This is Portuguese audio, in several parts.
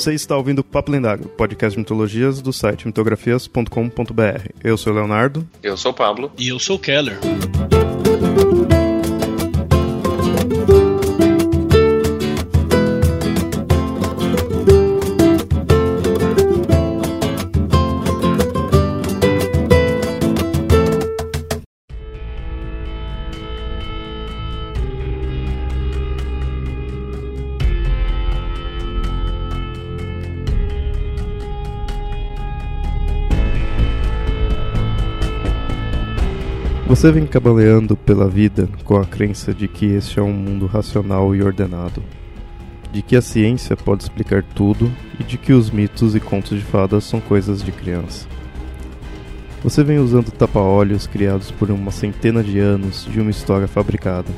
Você está ouvindo Papo Lendário, podcast de mitologias do site mitografias.com.br. Eu sou o Leonardo. Eu sou o Pablo. E eu sou o Keller. Você vem cabaleando pela vida com a crença de que este é um mundo racional e ordenado, de que a ciência pode explicar tudo e de que os mitos e contos de fadas são coisas de criança. Você vem usando tapa-olhos criados por uma centena de anos de uma história fabricada.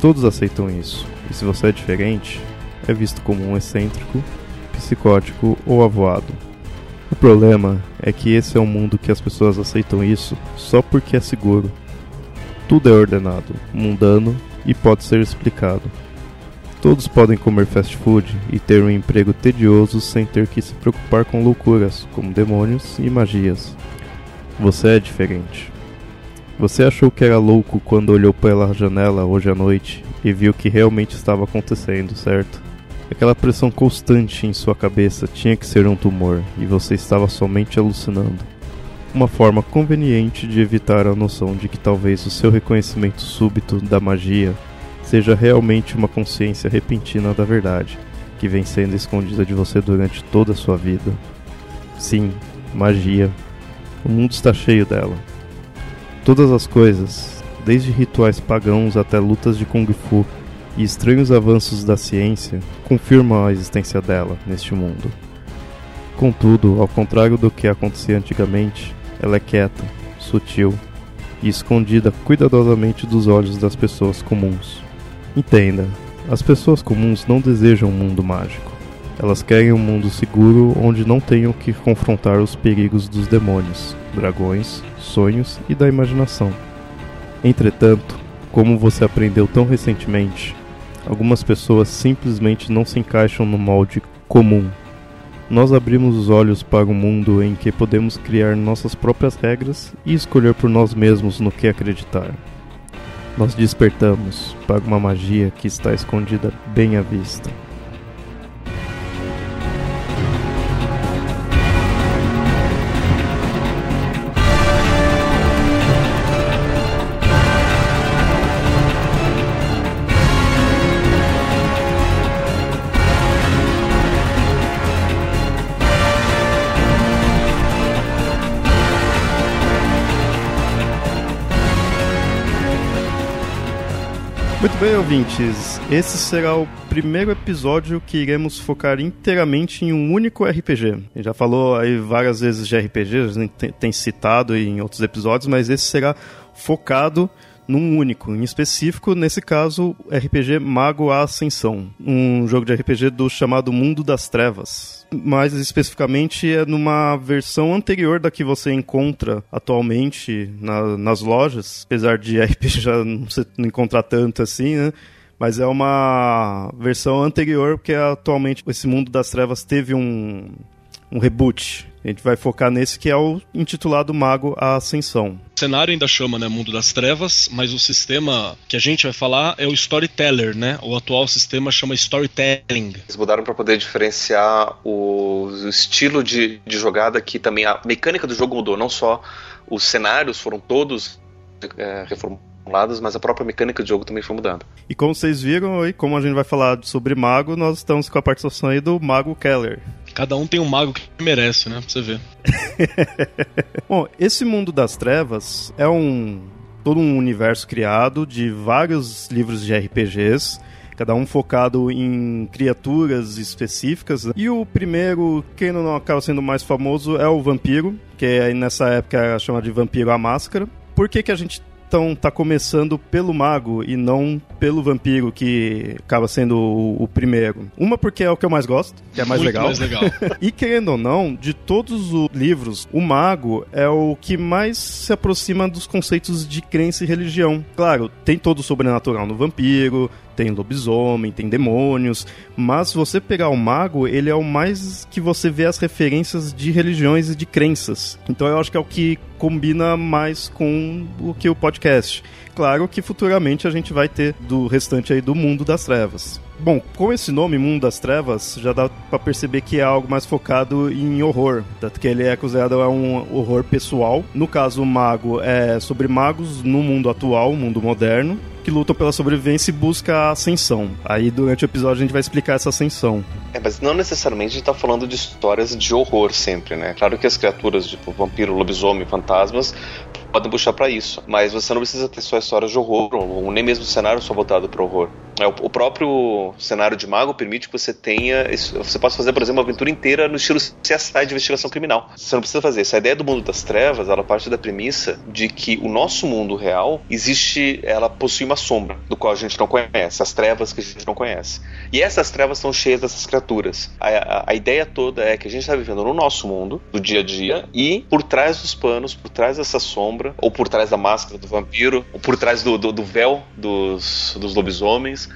Todos aceitam isso, e se você é diferente, é visto como um excêntrico, psicótico ou avoado. O problema é que esse é um mundo que as pessoas aceitam isso só porque é seguro. Tudo é ordenado, mundano e pode ser explicado. Todos podem comer fast food e ter um emprego tedioso sem ter que se preocupar com loucuras, como demônios e magias. Você é diferente. Você achou que era louco quando olhou pela janela hoje à noite e viu o que realmente estava acontecendo, certo? Aquela pressão constante em sua cabeça tinha que ser um tumor e você estava somente alucinando. Uma forma conveniente de evitar a noção de que talvez o seu reconhecimento súbito da magia seja realmente uma consciência repentina da verdade, que vem sendo escondida de você durante toda a sua vida. Sim, magia. O mundo está cheio dela. Todas as coisas, desde rituais pagãos até lutas de kung fu, e estranhos avanços da ciência confirmam a existência dela neste mundo. Contudo, ao contrário do que acontecia antigamente, ela é quieta, sutil e escondida cuidadosamente dos olhos das pessoas comuns. Entenda, as pessoas comuns não desejam um mundo mágico. Elas querem um mundo seguro onde não tenham que confrontar os perigos dos demônios, dragões, sonhos e da imaginação. Entretanto, como você aprendeu tão recentemente, Algumas pessoas simplesmente não se encaixam no molde comum. Nós abrimos os olhos para um mundo em que podemos criar nossas próprias regras e escolher por nós mesmos no que acreditar. Nós despertamos para uma magia que está escondida bem à vista. Muito bem, ouvintes. Esse será o primeiro episódio que iremos focar inteiramente em um único RPG. Já falou aí várias vezes de RPG, a gente tem citado em outros episódios, mas esse será focado num único, em específico, nesse caso, RPG Mago a Ascensão, um jogo de RPG do chamado Mundo das Trevas. Mais especificamente é numa versão anterior da que você encontra atualmente na, nas lojas, apesar de RPG já não, se, não encontrar tanto assim, né? Mas é uma versão anterior, porque atualmente esse Mundo das Trevas teve um, um reboot. A gente vai focar nesse que é o intitulado Mago a Ascensão. O cenário ainda chama, né, Mundo das Trevas, mas o sistema que a gente vai falar é o Storyteller, né? O atual sistema chama Storytelling. Eles mudaram para poder diferenciar o, estilo de, de jogada que também a mecânica do jogo mudou, não só os cenários foram todos é, reformulados, mas a própria mecânica do jogo também foi mudando. E como vocês viram, e como a gente vai falar sobre mago, nós estamos com a participação aí do Mago Keller. Cada um tem um mago que merece, né? Pra você ver. Bom, esse mundo das trevas é um todo um universo criado de vários livros de RPGs cada um focado em criaturas específicas. E o primeiro, quem não acaba sendo mais famoso, é o Vampiro, que é, nessa época era chamado de Vampiro à Máscara. Por que, que a gente então tá começando pelo mago e não pelo vampiro, que acaba sendo o, o, primeiro. Uma porque é o que eu mais gosto, que é mais Muito legal. mais legal. e querendo ou não, de todos os livros, o mago é o que mais se aproxima dos conceitos de crença e religião. Claro, tem todo o sobrenatural no vampiro, tem lobisomem, tem demônios, mas se você pegar o mago, ele é o mais que você vê as referências de religiões e de crenças. Então eu acho que é o que combina mais com o que o podcast. Claro que futuramente a gente vai ter do restante aí do mundo das trevas. Bom, com esse nome, Mundo das Trevas, já dá para perceber que é algo mais focado em horror, tanto que ele é considerado um horror pessoal. No caso, o mago é sobre magos no mundo atual, mundo moderno, que lutam pela sobrevivência e busca a ascensão. Aí durante o episódio a gente vai explicar essa ascensão. É, mas não necessariamente a gente tá falando de histórias de horror sempre, né? Claro que as criaturas, tipo vampiro, lobisomem, fantasmas, podem puxar para isso. Mas você não precisa ter só histórias de horror, ou nem mesmo cenário só voltado para horror. É, o próprio cenário de mago permite que você tenha. Você possa fazer, por exemplo, uma aventura inteira no estilo CSI de investigação criminal. Você não precisa fazer isso. A ideia do mundo das trevas, ela parte da premissa de que o nosso mundo real existe, ela possui uma sombra, do qual a gente não conhece, as trevas que a gente não conhece. E essas trevas são cheias dessas criaturas. A, a, a ideia toda é que a gente está vivendo no nosso mundo, do dia a dia, e por trás dos panos, por trás dessa sombra, ou por trás da máscara do vampiro, ou por trás do, do, do véu dos, dos lobisomens,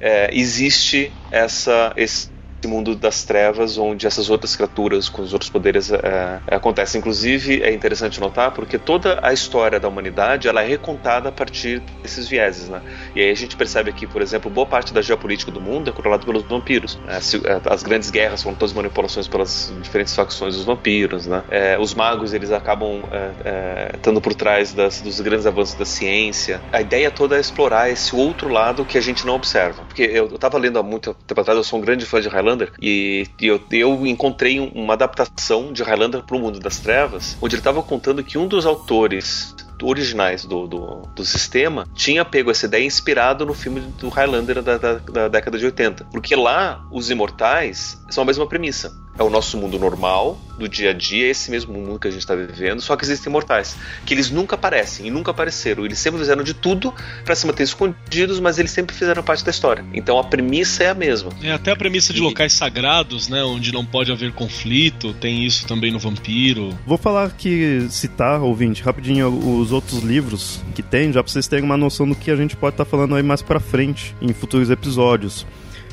é, existe essa, esse mundo das trevas, onde essas outras criaturas com os outros poderes é, acontecem. Inclusive, é interessante notar porque toda a história da humanidade ela é recontada a partir desses vieses. Né? E aí a gente percebe que, por exemplo, boa parte da geopolítica do mundo é controlada pelos vampiros. Né? As grandes guerras foram todas manipulações pelas diferentes facções dos vampiros. Né? É, os magos eles acabam é, estando por trás das, dos grandes avanços da ciência. A ideia toda é explorar esse outro lado que a gente não observa. Porque eu estava lendo há muito tempo atrás, eu sou um grande fã de Highlander Highlander. E, eu, eu encontrei uma adaptação de Highlander para o Mundo das Trevas, onde ele estava contando que um dos autores originais do, do, do, sistema tinha pego essa ideia inspirado no filme do Highlander da, da, da década de 80. Porque lá os imortais são a mesma premissa é o nosso mundo normal, do dia a dia, esse mesmo mundo que a gente está vivendo, só que existem mortais, que eles nunca aparecem e nunca apareceram. Eles sempre fizeram de tudo para se manter escondidos, mas eles sempre fizeram parte da história. Então a premissa é a mesma. É até a premissa de locais sagrados, né, onde não pode haver conflito, tem isso também no Vampiro. Vou falar que citar, ouvinte, rapidinho os outros livros que tem, já para vocês terem uma noção do que a gente pode estar tá falando aí mais para frente em futuros episódios.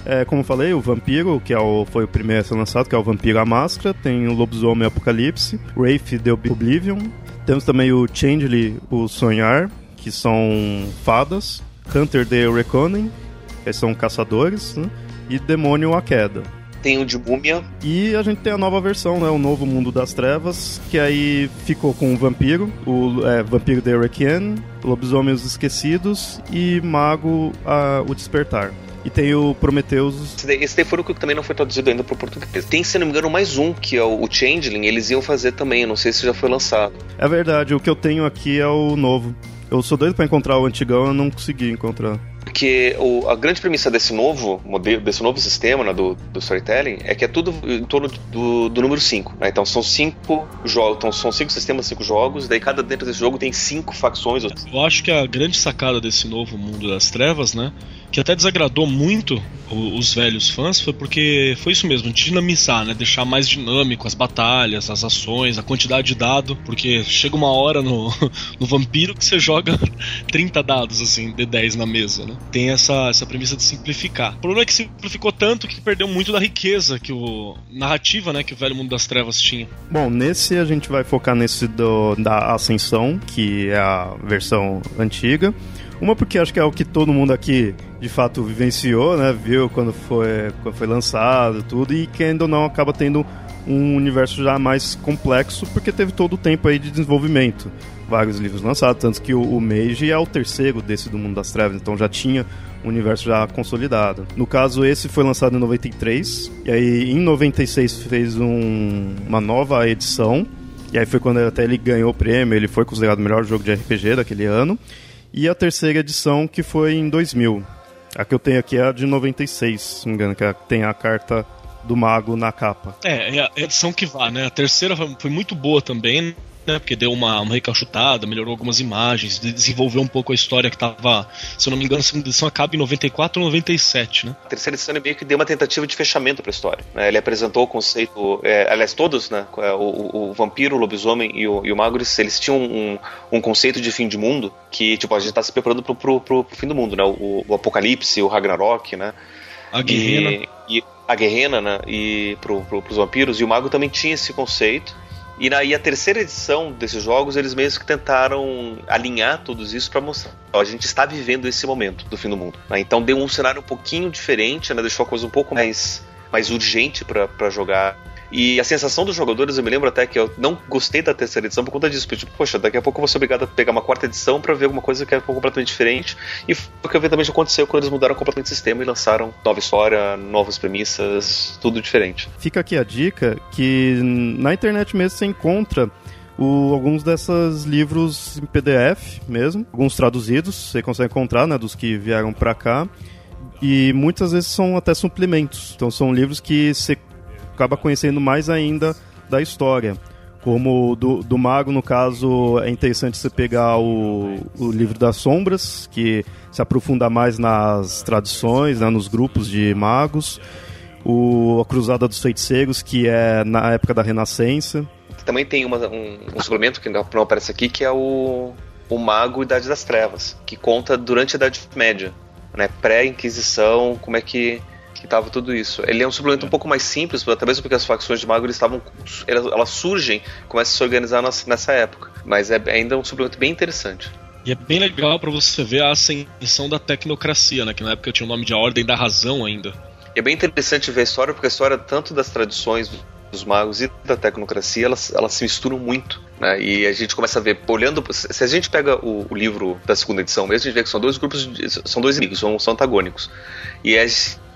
É, como eu falei, o Vampiro, que é o, foi o primeiro a ser lançado, que é o Vampiro a Máscara, tem o Lobisomem Apocalipse, Wraith The Oblivion, temos também o Changeling, o Sonhar, que são fadas, Hunter The Reckoning, que são caçadores, né? e Demônio a Queda. Tem o de Múmia. E a gente tem a nova versão, né? O novo Mundo das Trevas, que aí ficou com o Vampiro, o é, Vampiro The Requiem, Lobisomem os Esquecidos e Mago a, o Despertar. E tem o Prometheus. Esse daí, foi o que também não foi traduzido ainda para o português. Tem, se não me engano, mais um, que é o, Changeling. Eles iam fazer também, eu não sei se já foi lançado. É verdade, o que eu tenho aqui é o novo. Eu sou doido para encontrar o antigão, eu não consegui encontrar. Porque o, a grande premissa desse novo modelo, desse novo sistema né, do, do storytelling é que é tudo em torno do, do número 5. Né? Então são cinco jogos, então são cinco sistemas, cinco jogos, daí cada dentro desse jogo tem cinco facções. Eu acho que a grande sacada desse novo mundo das trevas, né? Que até desagradou muito os velhos fãs foi porque foi isso mesmo, dinamizar, né? Deixar mais dinâmico as batalhas, as ações, a quantidade de dado, porque chega uma hora no, no vampiro que você joga 30 dados, assim, de 10 na mesa, né? Tem essa, essa premissa de simplificar. O problema é que simplificou tanto que perdeu muito da riqueza que o narrativa, né, que o velho mundo das trevas tinha. Bom, nesse a gente vai focar nesse do, da Ascensão, que é a versão antiga. Uma porque acho que é o que todo mundo aqui de fato vivenciou, né? Viu quando foi, quando foi lançado tudo e que ainda não acaba tendo um universo já mais complexo porque teve todo o tempo aí de desenvolvimento. Vários livros lançados, tanto que o, o Mage é o terceiro desse do Mundo das Trevas, então já tinha um universo já consolidado. No caso, esse foi lançado em 93, e aí em 96 fez um, uma nova edição, e aí foi quando até ele ganhou o prêmio, ele foi considerado o melhor jogo de RPG daquele ano e a terceira edição que foi em 2000. A que eu tenho aqui é a de 96, se não me engano, que é tem a carta do mago na capa. É, é a edição que vá, né? A terceira foi muito boa também, né? Porque deu uma, uma recalchutada, melhorou algumas imagens, desenvolveu um pouco a história que tava, se eu não me engano, a segunda edição acaba em 94 ou 97, né? A terceira edição meio que deu uma tentativa de fechamento para a história. Né? Ele apresentou o conceito, é, aliás, todos, né? É, o, o, vampiro, o lobisomem e o, e o mago, eles, eles tinham um, um, conceito de fim de mundo que, tipo, a gente tá se preparando pro, pro fim do mundo, né? O, o, apocalipse, o Ragnarok, né? A guerreira. E, e a guerreira, né? E pro, pro, pros vampiros. E o mago também tinha esse conceito. E na e a terceira edição desses jogos, eles mesmos que tentaram alinhar tudo isso para mostrar. A gente está vivendo esse momento do fim do mundo. Né? Então deu um cenário um pouquinho diferente, né? deixou a coisa um pouco mais, mais urgente para jogar e a sensação dos jogadores, eu me lembro até que eu não gostei da terceira edição por conta disso. Porque, tipo, poxa, daqui a pouco eu vou ser obrigado a pegar uma quarta edição para ver alguma coisa que é completamente diferente. E foi o que eventualmente aconteceu quando eles mudaram completamente o sistema e lançaram nova história, novas premissas, tudo diferente. Fica aqui a dica que na internet mesmo você encontra o, alguns desses livros em PDF mesmo, alguns traduzidos, você consegue encontrar, né, dos que vieram para cá. E muitas vezes são até suplementos. Então são livros que você acaba conhecendo mais ainda da história. Como do, do mago, no caso, é interessante você pegar o, o livro das sombras, que se aprofunda mais nas tradições, né, nos grupos de magos. O, a Cruzada dos Feiticeiros, que é na época da Renascença. Também tem uma, um, um suplemento que não aparece aqui, que é o, o Mago Idade das Trevas, que conta durante a Idade Média, né, pré-Inquisição, como é que que tava tudo isso. Ele é um suplemento um pouco mais simples, até mesmo porque as facções de mago estavam elas, surgem, começam a se organizar nessa época, mas é ainda um suplemento bem interessante. E é bem legal para você ver a ascensão da tecnocracia, né? Que na época tinha o nome de A Ordem da Razão ainda. E é bem interessante ver a história, porque a história tanto das tradições dos magos e da tecnocracia, elas, elas se misturam muito. Né? E a gente começa a ver, olhando. Se a gente pega o, o livro da segunda edição mesmo, a gente vê que são dois grupos, são dois inimigos, são, são antagônicos. E a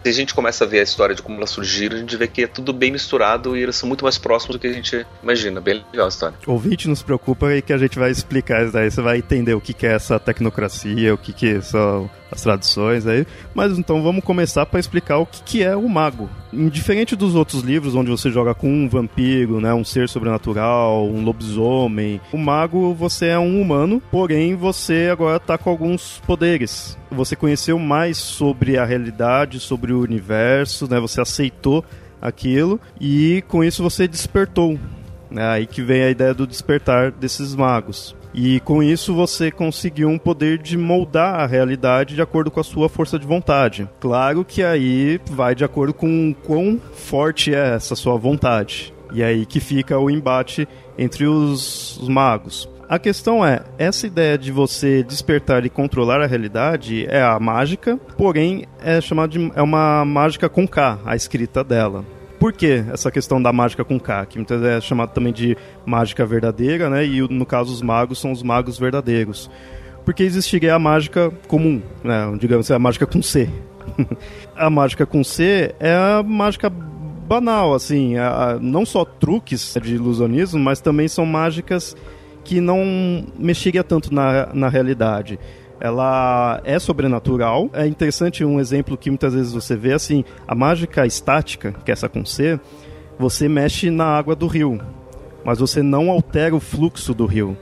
se a gente começa a ver a história de como elas surgiram, a gente vê que é tudo bem misturado e elas são muito mais próximos do que a gente imagina. Bem legal a história. Ouvinte, não se preocupa aí que a gente vai explicar isso daí. Você vai entender o que, é essa tecnocracia, o que, que são as tradições aí. Mas então vamos começar para explicar o que, que é o mago. Diferente dos outros livros, onde você joga com um vampiro, né, um ser sobrenatural, um lobisomem, o mago você é um humano, porém você agora está com alguns poderes. Você conheceu mais sobre a realidade, sobre o universo, né, você aceitou aquilo e com isso você despertou. É aí que vem a ideia do despertar desses magos. E com isso você conseguiu um poder de moldar a realidade de acordo com a sua força de vontade. Claro que aí vai de acordo com quão forte é essa sua vontade. E aí que fica o embate entre os, os magos. A questão é, essa ideia de você despertar e controlar a realidade é a mágica, porém é chamada de é uma mágica com K, a escrita dela. Por que essa questão da mágica com K? Que muitas vezes é chamado também de mágica verdadeira, né? E no caso os magos são os magos verdadeiros. Porque existiria a mágica comum, né? Digamos assim, a mágica com C. a mágica com C é a mágica banal, assim, a, não só truques de ilusionismo, mas também são mágicas que não mexeria tanto na, na realidade ela é sobrenatural. É interessante um exemplo que muitas vezes você vê assim, a mágica estática, que é essa com C, você mexe na água do rio, mas você não altera o fluxo do rio.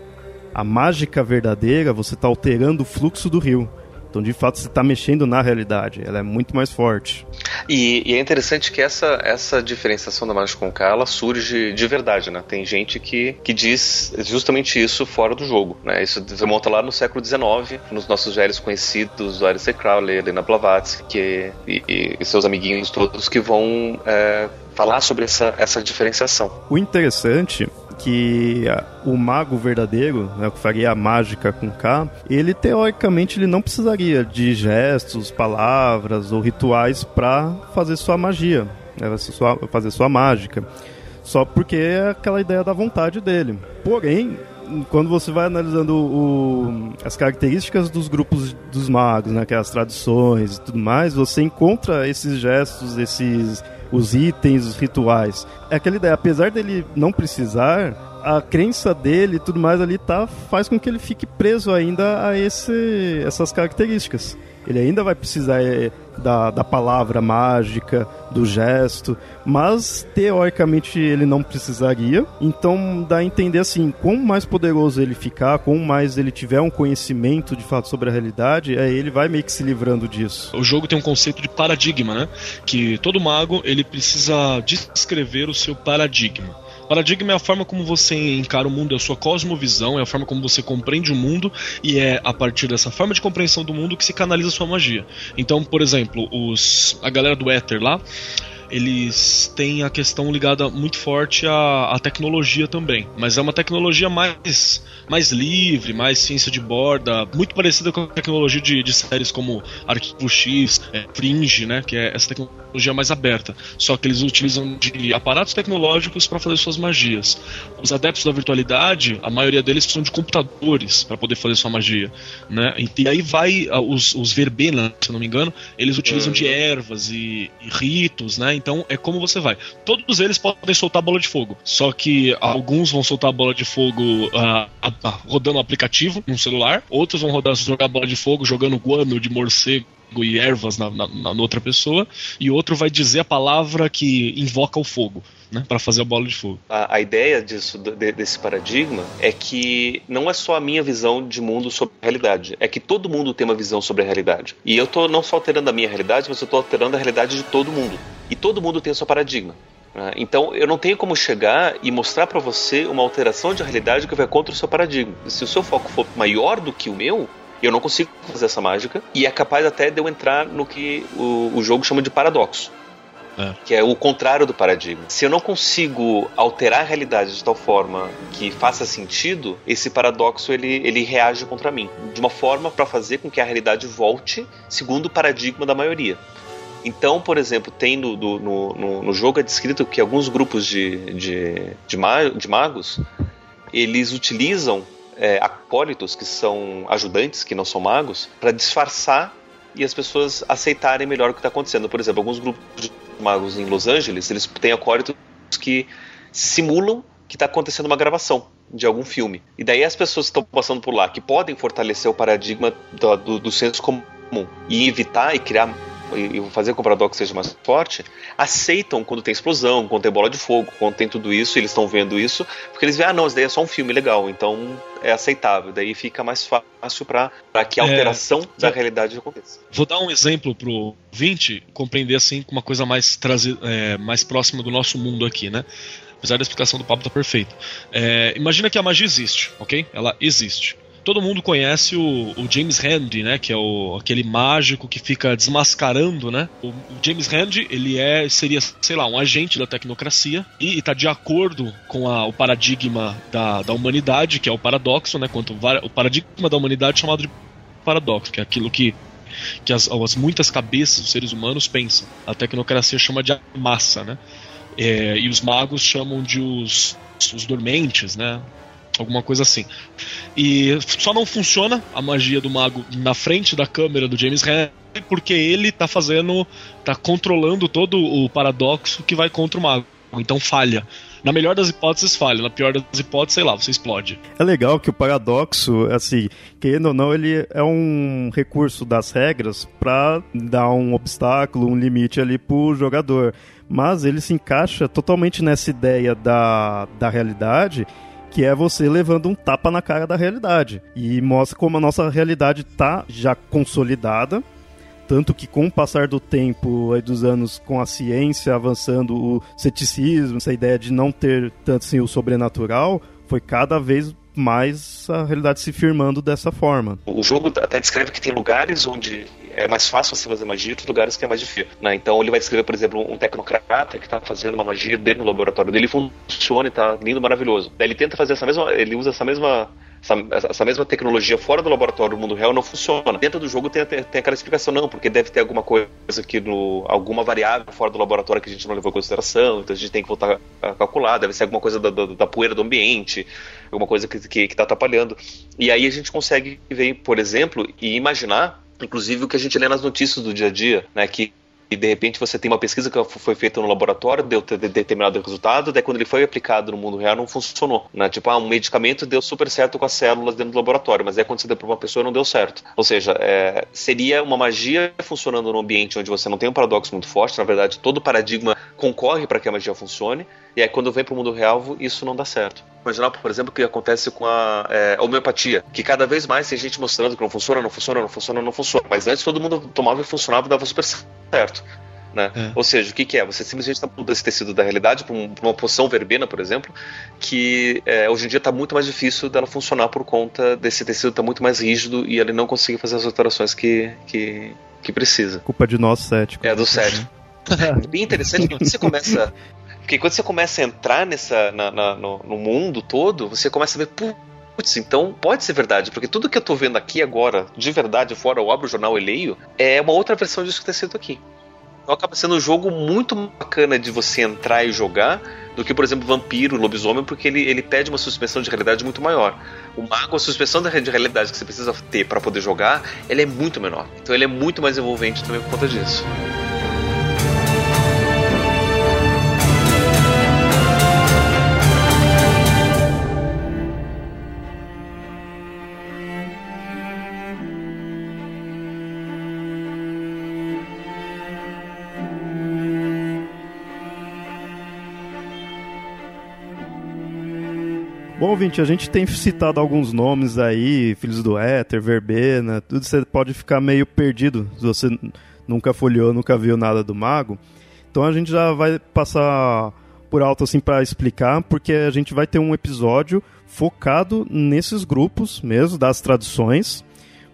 A mágica verdadeira, você está alterando o fluxo do rio. Então, de fato, você está mexendo na realidade. Ela é muito mais forte. E, e, é interessante que essa, essa diferenciação da mágica com K, ela surge de verdade, né? Tem gente que, que diz justamente isso fora do jogo, né? Isso remonta lá no século XIX, nos nossos velhos conhecidos, o Alistair Crowley, Helena Blavatsky, que, e, e seus amiguinhos todos que vão é, falar sobre essa, essa diferenciação. O interessante que o mago verdadeiro, né, que faria a mágica com K, ele teoricamente ele não precisaria de gestos, palavras ou rituais para fazer sua magia, né, fazer sua mágica. Só porque é aquela ideia da vontade dele. Porém, quando você vai analisando o, as características dos grupos dos magos, né, que é as tradições e tudo mais, você encontra esses gestos, esses os itens, os rituais. É aquela ideia, apesar dele não precisar, a crença dele e tudo mais ali tá, faz com que ele fique preso ainda a esse, essas características. Ele ainda vai precisar é, da, da palavra mágica, do gesto, mas teoricamente ele não precisaria. Então dá a entender assim, quanto mais poderoso ele ficar, quanto mais ele tiver um conhecimento de fato sobre a realidade, é ele vai meio que se livrando disso. O jogo tem um conceito de paradigma, né? Que todo mago ele precisa descrever o seu paradigma. Paradigma é a forma como você encara o mundo, é a sua cosmovisão, é a forma como você compreende o mundo e é a partir dessa forma de compreensão do mundo que se canaliza a sua magia. Então, por exemplo, os a galera do Éter lá, eles têm a questão ligada muito forte à, à, tecnologia também. Mas é uma tecnologia mais, mais livre, mais ciência de borda, muito parecida com a tecnologia de, de séries como Arquivo X, é, Fringe, né? Que é essa tecnologia mais aberta. Só que eles utilizam de aparatos tecnológicos para fazer suas magias. Os adeptos da virtualidade, a maioria deles precisam de computadores para poder fazer sua magia. Né? E, e aí vai os, os verbena, se não me engano, eles utilizam de ervas e, e ritos, né? Então é como você vai. Todos eles podem soltar bola de fogo. Só que alguns vão soltar bola de fogo uh, uh, rodando o aplicativo no celular, outros vão rodar, jogar bola de fogo jogando guano de morcego e ervas na, na, na, outra pessoa, e outro vai dizer a palavra que invoca o fogo. Né, para fazer a bola de fogo. A, a ideia disso, de, desse paradigma é que não é só a minha visão de mundo sobre a realidade, é que todo mundo tem uma visão sobre a realidade. E eu estou não só alterando a minha realidade, mas eu estou alterando a realidade de todo mundo. E todo mundo tem o seu paradigma. Né? Então eu não tenho como chegar e mostrar para você uma alteração de realidade que vai contra o seu paradigma. Se o seu foco for maior do que o meu, eu não consigo fazer essa mágica e é capaz até de eu entrar no que o, o jogo chama de paradoxo. É. Que é o contrário do paradigma. Se eu não consigo alterar a realidade de tal forma que faça sentido, esse paradoxo ele, ele reage contra mim. De uma forma para fazer com que a realidade volte segundo o paradigma da maioria. Então, por exemplo, tem no, no, no, no jogo é descrito que alguns grupos de, de, de, de magos eles utilizam é, acólitos, que são ajudantes, que não são magos, para disfarçar e as pessoas aceitarem melhor o que está acontecendo. Por exemplo, alguns grupos de magos em Los Angeles, eles têm acólitos que simulam que está acontecendo uma gravação de algum filme. E daí as pessoas que estão passando por lá, que podem fortalecer o paradigma do, do, do senso comum e evitar e criar e fazer com que o paradoxo seja mais forte, aceitam quando tem explosão, quando tem bola de fogo, quando tem tudo isso, eles estão vendo isso, porque eles veem, ah, não, isso daí é só um filme legal, então é aceitável. Daí fica mais fácil para que a é, alteração é, da realidade aconteça. Vou dar um exemplo pro 20 compreender assim com uma coisa mais, trazer, é, mais próxima do nosso mundo aqui, né? Apesar da explicação do Pablo tá perfeita. É, imagina que a magia existe, ok? Ela existe todo mundo conhece o, o, James Randi, né? Que é o, aquele mágico que fica desmascarando, né? O, o James Randi, ele é, seria, sei lá, um agente da tecnocracia e está de acordo com a, o paradigma da, da humanidade, que é o paradoxo, né? Quanto o paradigma da humanidade chamado de paradoxo, que é aquilo que que as, as muitas cabeças dos seres humanos pensam. A tecnocracia chama de massa, né? É, e os magos chamam de os, os dormentes, né? Alguma coisa assim. E só não funciona a magia do mago na frente da câmera do James Haney porque ele tá fazendo. tá controlando todo o paradoxo que vai contra o mago. Então falha. Na melhor das hipóteses, falha. Na pior das hipóteses, sei lá, você explode. É legal que o paradoxo, assim, querendo ou não, ele é um recurso das regras para dar um obstáculo, um limite ali pro jogador. Mas ele se encaixa totalmente nessa ideia da, da realidade que é você levando um tapa na cara da realidade. E mostra como a nossa realidade está já consolidada, tanto que com o passar do tempo, aí dos anos, com a ciência avançando, o ceticismo, essa ideia de não ter tanto assim o sobrenatural, foi cada vez mais a realidade se firmando dessa forma. O jogo até descreve que tem lugares onde é mais fácil você fazer magia outros lugares que é mais difícil. Né? Então ele vai descrever, por exemplo, um tecnocrata que está fazendo uma magia dentro do laboratório dele funciona e está lindo, maravilhoso. Daí ele tenta fazer essa mesma, ele usa essa mesma essa, essa, mesma tecnologia fora do laboratório, no mundo real, não funciona. Dentro do jogo tem, tem, tem, aquela explicação, não, porque deve ter alguma coisa que no. alguma variável fora do laboratório que a gente não levou em consideração, então a gente tem que voltar a calcular, deve ser alguma coisa da, da, da poeira do ambiente, alguma coisa que, que, que tá atrapalhando. E aí a gente consegue ver, por exemplo, e imaginar, inclusive, o que a gente lê nas notícias do dia a dia, né? Que de repente você tem uma pesquisa que foi feita no laboratório, deu determinado resultado, daí quando ele foi aplicado no mundo real não funcionou. Né? Tipo, ah, um medicamento deu super certo com as células dentro do laboratório, mas aí quando você deu para uma pessoa não deu certo. Ou seja, é, seria uma magia funcionando num ambiente onde você não tem um paradoxo muito forte, na verdade todo paradigma concorre para que a magia funcione, e aí quando vem para o mundo real isso não dá certo. Imaginar, por exemplo, o que acontece com a é, homeopatia, que cada vez mais tem gente mostrando que não funciona, não funciona, não funciona, não funciona. Mas antes todo mundo tomava e funcionava e dava super certo. Né? É. Ou seja, o que, que é? Você simplesmente está mudando esse tecido da realidade para um, uma poção verbena, por exemplo, que é, hoje em dia está muito mais difícil dela funcionar por conta desse tecido estar tá muito mais rígido e ele não conseguir fazer as alterações que, que, que precisa. Culpa de nós céticos. É, do cético. é bem interessante quando você começa. Porque quando você começa a entrar nessa, na, na, no, no mundo todo, você começa a ver, putz, então pode ser verdade, porque tudo que eu tô vendo aqui agora, de verdade, fora eu abro o jornal e leio, é uma outra versão disso que tá escrito aqui. Então acaba sendo um jogo muito bacana de você entrar e jogar do que, por exemplo, Vampiro, Lobisomem, porque ele, ele pede uma suspensão de realidade muito maior. O Mago, a suspensão de realidade que você precisa ter para poder jogar, ele é muito menor. Então ele é muito mais envolvente também por conta disso. Ouvinte, a gente tem citado alguns nomes aí, Filhos do Éter, Verbena, tudo você pode ficar meio perdido se você nunca folheou, nunca viu nada do mago. Então a gente já vai passar por alto assim para explicar, porque a gente vai ter um episódio focado nesses grupos mesmo, das tradições,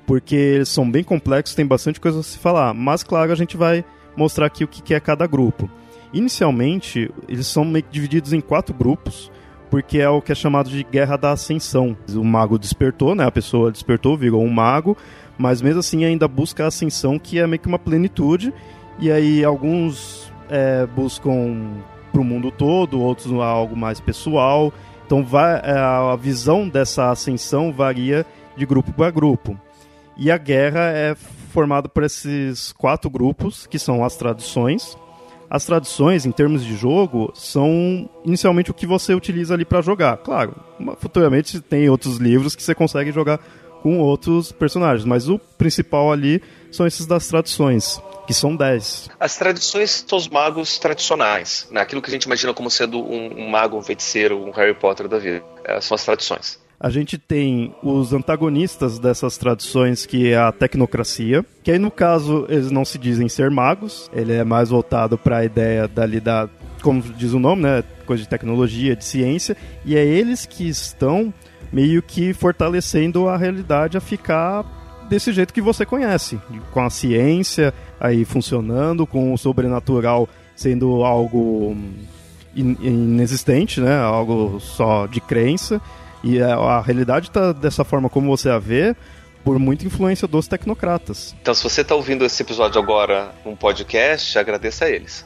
porque eles são bem complexos, tem bastante coisa a se falar. Mas claro, a gente vai mostrar aqui o que é cada grupo. Inicialmente, eles são meio que divididos em quatro grupos porque é o que é chamado de Guerra da Ascensão. O mago despertou, né? A pessoa despertou, virou um mago, mas mesmo assim ainda busca a ascensão, que é meio que uma plenitude. E aí alguns é, buscam para o mundo todo, outros algo mais pessoal. Então vai, é, a visão dessa ascensão varia de grupo para grupo. E a guerra é formada por esses quatro grupos, que são as tradições, as tradições, em termos de jogo, são inicialmente o que você utiliza ali para jogar. Claro, futuramente tem outros livros que você consegue jogar com outros personagens, mas o principal ali são esses das tradições, que são 10. As tradições são os magos tradicionais, né? aquilo que a gente imagina como sendo um, um mago, um feiticeiro, um Harry Potter da vida. É, são as tradições a gente tem os antagonistas dessas tradições, que é a tecnocracia, que aí no caso eles não se dizem ser magos, ele é mais voltado para a ideia dali da, como diz o nome, né, coisa de tecnologia, de ciência, e é eles que estão meio que fortalecendo a realidade a ficar desse jeito que você conhece, com a ciência aí funcionando, com o sobrenatural sendo algo inexistente, né, algo só de crença e a, a realidade está dessa forma como você a vê, por muita influência dos tecnocratas. Então, se você está ouvindo esse episódio agora num podcast, agradeça a eles.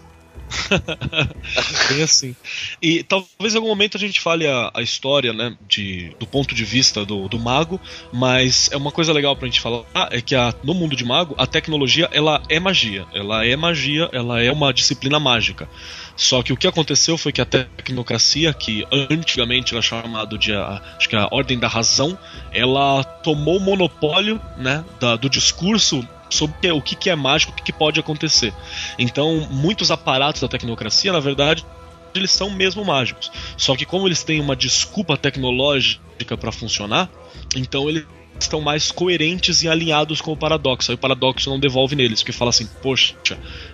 Bem assim. E talvez em algum momento a gente fale a, a história, né, de, do ponto de vista do, do mago, mas é uma coisa legal pra gente falar é que a, no mundo de mago a tecnologia ela é magia, ela é magia, ela é uma disciplina mágica. Só que o que aconteceu foi que a tecnocracia, que antigamente era chamado de a, acho que a ordem da razão, ela tomou o monopólio, né, da, do discurso sobre o que, que é mágico, o que, que pode acontecer. Então, muitos aparatos da tecnocracia, na verdade, eles são mesmo mágicos. Só que como eles têm uma desculpa tecnológica para funcionar, então eles estão mais coerentes e alinhados com o paradoxo. Aí o paradoxo não devolve neles, porque fala assim, poxa,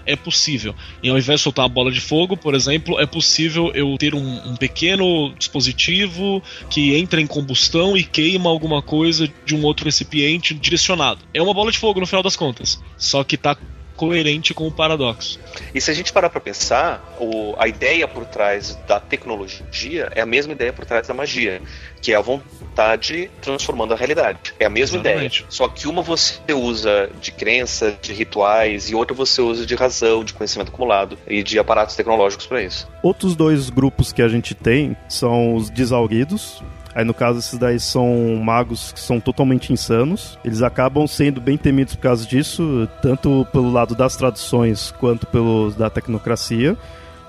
é possível. E ao invés de soltar uma bola de fogo, por exemplo, é possível eu ter um, um pequeno dispositivo que entra em combustão e queima alguma coisa de um outro recipiente direcionado. É uma bola de fogo no final das contas. Só que está coerente com o paradoxo. E se a gente parar para pensar, o, a ideia por trás da tecnologia é a mesma ideia por trás da magia, que é a vontade transformando a realidade. É a mesma Exatamente. ideia. Só que uma você usa de crença, de rituais, e outra você usa de razão, de conhecimento acumulado e de aparatos tecnológicos para isso. Outros dois grupos que a gente tem são os desalguidos, Aí no caso esses daí são magos que são totalmente insanos. Eles acabam sendo bem temidos por causa disso, tanto pelo lado das traduções quanto pelo da tecnocracia.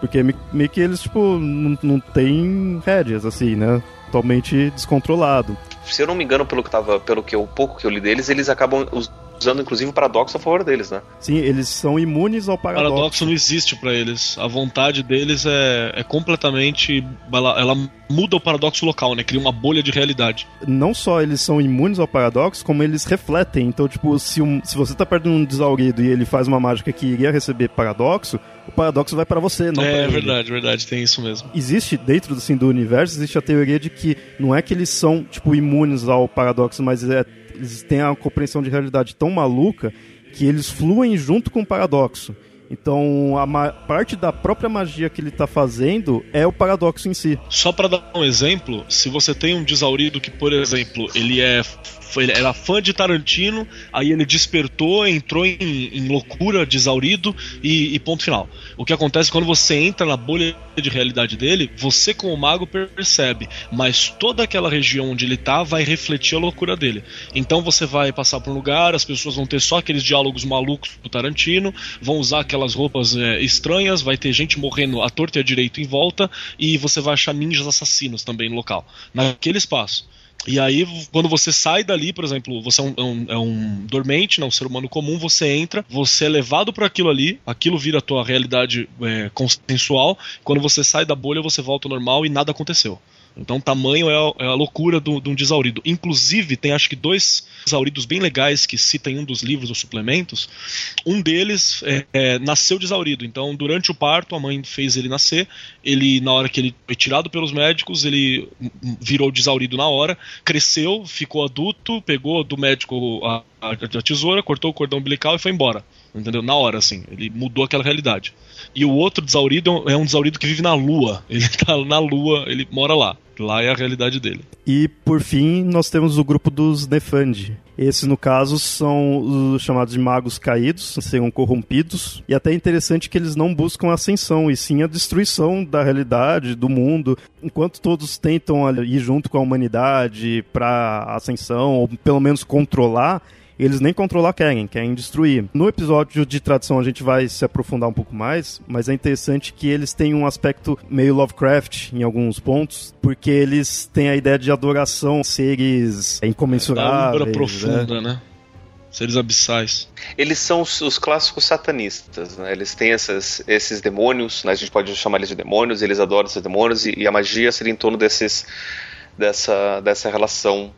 Porque meio que eles, tipo, não, não tem rédeas, assim, né? Totalmente descontrolado. Se eu não me engano, pelo que tava, pelo que eu, pouco que eu li deles, eles acabam usando inclusive o paradoxo a favor deles, né? Sim, eles são imunes ao paradoxo. O paradoxo não existe para eles. A vontade deles é, é completamente. Ela, ela, muda o paradoxo local, né? Cria uma bolha de realidade. Não só eles são imunes ao paradoxo, como eles refletem. Então, tipo, se, um, se você tá perto de um desaurido e ele faz uma mágica que iria receber paradoxo, o paradoxo vai para você, não É pra verdade, verdade, tem isso mesmo. Existe, dentro assim, do universo, existe a teoria de que não é que eles são, tipo, imunes ao paradoxo, mas é eles têm a compreensão de realidade tão maluca que eles fluem junto com o paradoxo. Então, a parte da própria magia que ele está fazendo é o paradoxo em si. Só para dar um exemplo, se você tem um desaurido que, por exemplo, ele é ele era fã de Tarantino, aí ele despertou, entrou em, em loucura, desaurido e, e, ponto final. O que acontece quando você entra na bolha de realidade dele, você como mago percebe, mas toda aquela região onde ele tá vai refletir a loucura dele. Então você vai passar por um lugar, as pessoas vão ter só aqueles diálogos malucos do Tarantino, vão usar aquelas roupas é, estranhas, vai ter gente morrendo à torta e à direita em volta, e você vai achar ninjas assassinos também no local, naquele espaço. E aí, quando você sai dali, por exemplo, você é um, é um, é um dormente, né, um ser humano comum, você entra, você é levado para aquilo ali, aquilo vira a tua realidade é, consensual. Quando você sai da bolha, você volta ao normal e nada aconteceu. Então, tamanho é a, é a loucura de um desaurido. Inclusive, tem acho que dois desauridos bem legais que cita em um dos livros ou suplementos. Um deles é, é, nasceu desaurido. Então, durante o parto, a mãe fez ele nascer. Ele, na hora que ele foi tirado pelos médicos, ele virou desaurido na hora, cresceu, ficou adulto, pegou do médico a, a, a tesoura, cortou o cordão umbilical e foi embora. Entendeu? Na hora, assim. Ele mudou aquela realidade. E o outro desaurido é um desaurido que vive na Lua. Ele tá na Lua, ele mora lá. Lá é a realidade dele. E por fim, nós temos o grupo dos Nefandi. Esses, no caso, são os chamados de magos caídos, serão corrompidos. E até é interessante que eles não buscam ascensão, e sim a destruição da realidade, do mundo. Enquanto todos tentam ir junto com a humanidade para ascensão, ou pelo menos controlar, eles nem controlar querem, querem destruir. No episódio de tradição a gente vai se aprofundar um pouco mais, mas é interessante que eles têm um aspecto meio Lovecraft em alguns pontos, porque eles têm a ideia de adoração, seres incomensuráveis. Da né? profunda, né? Seres abissais. Eles são os, os, clássicos satanistas, né? Eles têm essas, esses demônios, né? a gente pode chamar eles de demônios, eles adoram esses demônios, e, e a magia seria em torno desses, dessa, dessa relação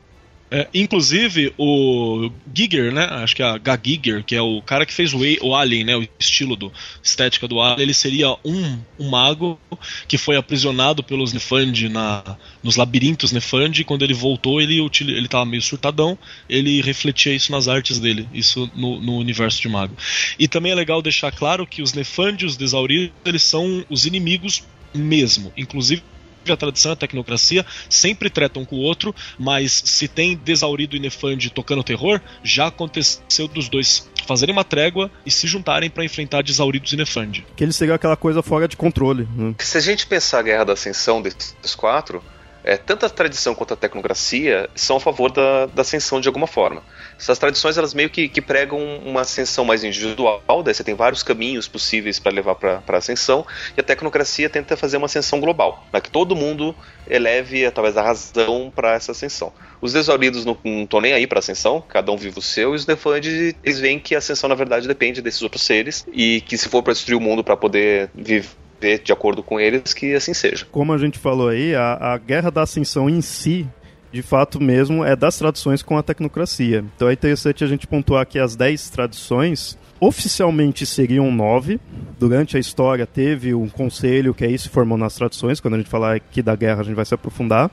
é, inclusive, o Giger, né? Acho que é a H. Giger, que é o cara que fez o, o Alien, né? O estilo do estética do Alien, ele seria um, um mago que foi aprisionado pelos Nefandi na, nos labirintos Nefandi. E quando ele voltou, ele, ele tava meio surtadão. Ele refletia isso nas artes dele, isso no, no universo de mago. E também é legal deixar claro que os Nefandi, os Desauridos, eles são os inimigos mesmo. Inclusive a tradição e a tecnocracia sempre tretam com o outro, mas se tem Desaurido e Nefandi tocando terror, já aconteceu dos dois fazerem uma trégua e se juntarem para enfrentar Desauridos e Nefandi. Que eles seriam aquela coisa fora de controle. Né? Se a gente pensar a Guerra da Ascensão desses quatro, é, tanto a tradição quanto a tecnocracia são a favor da, da ascensão de alguma forma. Essas tradições elas meio que, que pregam uma ascensão mais individual, daí você tem vários caminhos possíveis para levar para a ascensão, e a tecnocracia tenta fazer uma ascensão global, né, que todo mundo eleve através da razão para essa ascensão. Os desauridos não estão nem aí para ascensão, cada um vive o seu, e os Nefandi eles veem que a ascensão na verdade depende desses outros seres, e que se for para destruir o mundo para poder viver de acordo com eles, que assim seja. Como a gente falou aí, a, a Guerra da Ascensão em si de fato mesmo é das tradições com a tecnocracia. Então é interessante a gente pontuar que as 10 tradições oficialmente seriam nove. Durante a história teve um conselho que aí se formou nas tradições, quando a gente falar aqui da guerra a gente vai se aprofundar.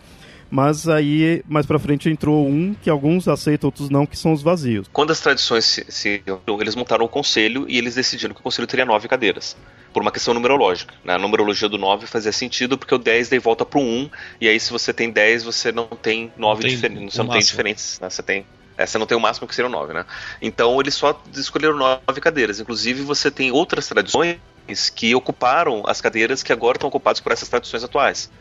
Mas aí, mais pra frente, entrou um que alguns aceitam, outros não, que são os vazios. Quando as tradições se, se eles montaram o conselho e eles decidiram que o conselho teria nove cadeiras por uma questão numerológica. Né? A numerologia do 9 fazia sentido porque o 10 daí volta para o 1, e aí se você tem 10, você não tem 9 diferentes. Você não tem diferentes, né? Você tem. É, você não tem o máximo que seria 9, né? Então eles só escolheram 9 cadeiras. Inclusive, você tem outras tradições que ocuparam as cadeiras que agora estão ocupadas por essas tradições atuais.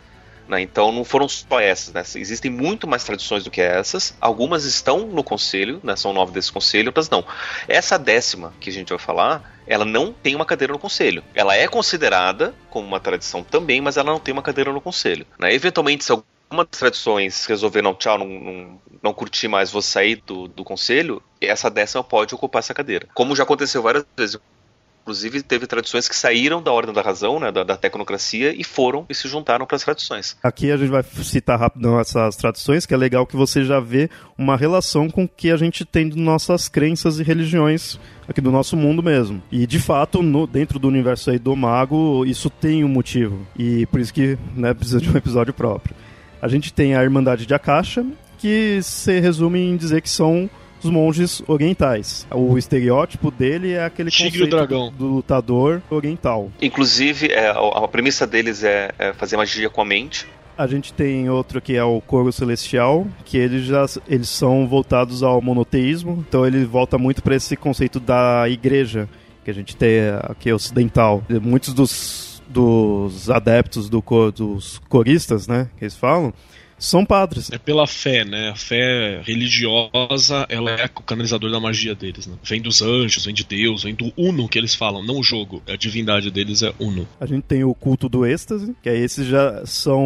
Né? Então não foram só essas, né? existem muito mais tradições do que essas. Algumas estão no conselho, né? são nove desse conselho, outras não. Essa décima que a gente vai falar, ela não tem uma cadeira no conselho. Ela é considerada como uma tradição também, mas ela não tem uma cadeira no conselho. Né? Eventualmente, se alguma das tradições resolver não, tchau, não, não, não curtir mais, vou sair do, do conselho, essa décima pode ocupar essa cadeira. Como já aconteceu várias vezes Inclusive, teve tradições que saíram da ordem da razão, né, da, da tecnocracia, e foram e se juntaram para as tradições. Aqui a gente vai citar rapidão essas tradições, que é legal que você já vê uma relação com o que a gente tem de nossas crenças e religiões aqui do nosso mundo mesmo. E de fato, no, dentro do universo aí do mago, isso tem um motivo. E por isso que né, precisa de um episódio próprio. A gente tem a Irmandade de Akasha, que se resume em dizer que são os monges orientais. O estereótipo dele é aquele Tigre conceito dragão. do lutador oriental. Inclusive, é, a, a premissa deles é, é fazer magia com a mente. A gente tem outro que é o Coro Celestial, que eles já eles são voltados ao monoteísmo, então ele volta muito para esse conceito da igreja que a gente tem aqui ocidental. Muitos dos, dos adeptos do dos coristas, né, que eles falam, são padres. É pela fé, né? A fé religiosa, ela é o canalizador da magia deles, né? Vem dos anjos, vem de Deus, vem do Uno que eles falam, não o jogo. A divindade deles é Uno. A gente tem o culto do êxtase, que aí esses já são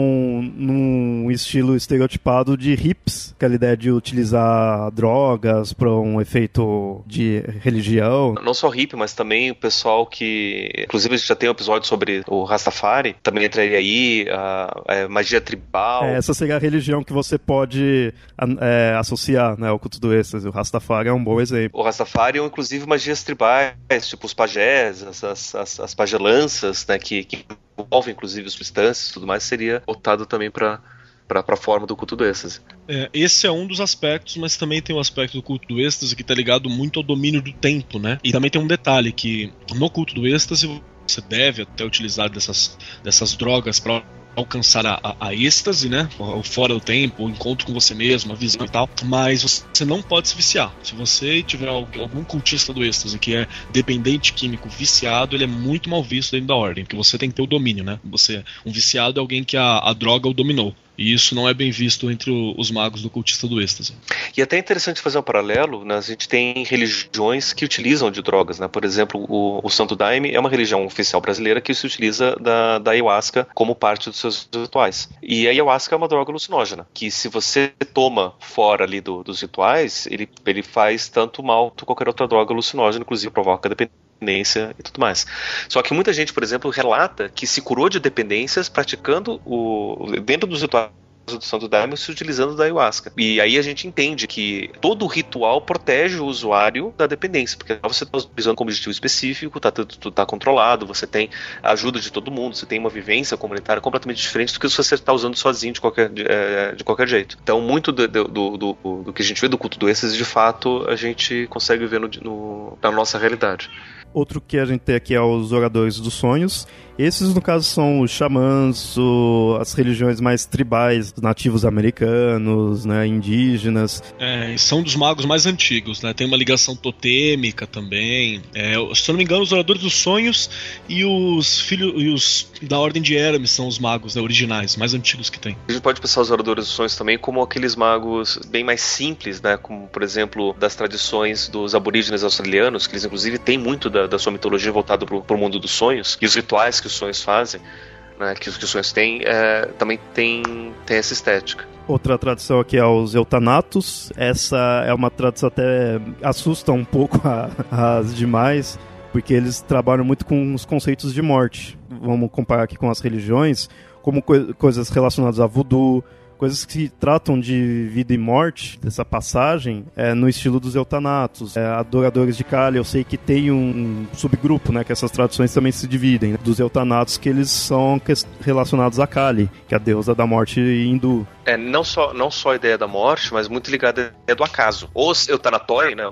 num estilo estereotipado de hips, aquela ideia de utilizar drogas para um efeito de religião. Não só hip, mas também o pessoal que. Inclusive, a gente já tem um episódio sobre o Rastafari, também entraria aí, a, a magia tribal. É, essa seria religião que você pode é, associar né, ao culto do êxtase. O Rastafari é um bom exemplo. O Rastafari é inclusive magias tribais, tipo os pajés, as, as, as pagelanças, né, que, que envolvem inclusive substâncias e tudo mais, seria optado também para para a forma do culto do êxtase. É, esse é um dos aspectos, mas também tem o um aspecto do culto do êxtase que está ligado muito ao domínio do tempo, né? E também tem um detalhe que no culto do êxtase você deve até utilizar dessas, dessas drogas para alcançar a, a, a, êxtase, né? O fora do tempo, o encontro com você mesmo, a visão e tal. Mas você não pode se viciar. Se você tiver algum cultista do êxtase que é dependente químico viciado, ele é muito mal visto dentro da ordem, porque você tem que ter o domínio, né? Você, um viciado é alguém que a, a droga o dominou. E isso não é bem visto entre os magos do cultista do êxtase. E é até interessante fazer um paralelo, né? a gente tem religiões que utilizam de drogas, né? Por exemplo, o, o Santo Daime é uma religião oficial brasileira que se utiliza da, da ayahuasca como parte dos seus rituais. E a ayahuasca é uma droga alucinógena, que se você toma fora ali do, dos rituais, ele, ele faz tanto mal quanto qualquer outra droga alucinógena, inclusive provoca dependência e tudo mais. Só que muita gente, por exemplo, relata que se curou de dependências praticando o dentro dos rituais do Santo Daime se utilizando da ayahuasca. E aí a gente entende que todo ritual protege o usuário da dependência, porque você está usando como objetivo específico, está tá controlado, você tem a ajuda de todo mundo, você tem uma vivência comunitária completamente diferente do que se você está usando sozinho de qualquer, de, é, de, qualquer jeito. Então, muito do, do, do, do, que a gente vê do culto do êxtase, de fato, a gente consegue ver no, no, na nossa realidade. Outro que a gente tem aqui é os oradores dos sonhos. Esses, no caso, são os xamãs, o, as religiões mais tribais, nativos americanos, né, indígenas. É, são dos magos mais antigos, né? Tem uma ligação totêmica também. É, se eu não me engano, os oradores dos sonhos e os filhos e os da Ordem de Hermes são os magos né, originais, mais antigos que tem. A gente pode pensar os oradores dos sonhos também como aqueles magos bem mais simples, né? Como, por exemplo, das tradições dos aborígenes australianos, que eles, inclusive, têm muito da, da sua mitologia voltada para o mundo dos sonhos, e os rituais que os sonhos fazem, né, que, que os sonhos têm, é, também tem, tem essa estética. Outra tradição aqui é os eutanatos. Essa é uma tradição até assusta um pouco as demais, porque eles trabalham muito com os conceitos de morte. Vamos comparar aqui com as religiões, como co coisas relacionadas a voodoo, coisas que tratam de vida e morte, dessa passagem, é no estilo dos eutanatos. É, adoradores de Kali, eu sei que tem um subgrupo, né, que essas tradições também se dividem, né, dos eutanatos que eles são relacionados a Kali, que é a deusa da morte hindu. É, não só, não só a ideia da morte, mas muito ligada à ideia do acaso. Os Eutanatoi, né,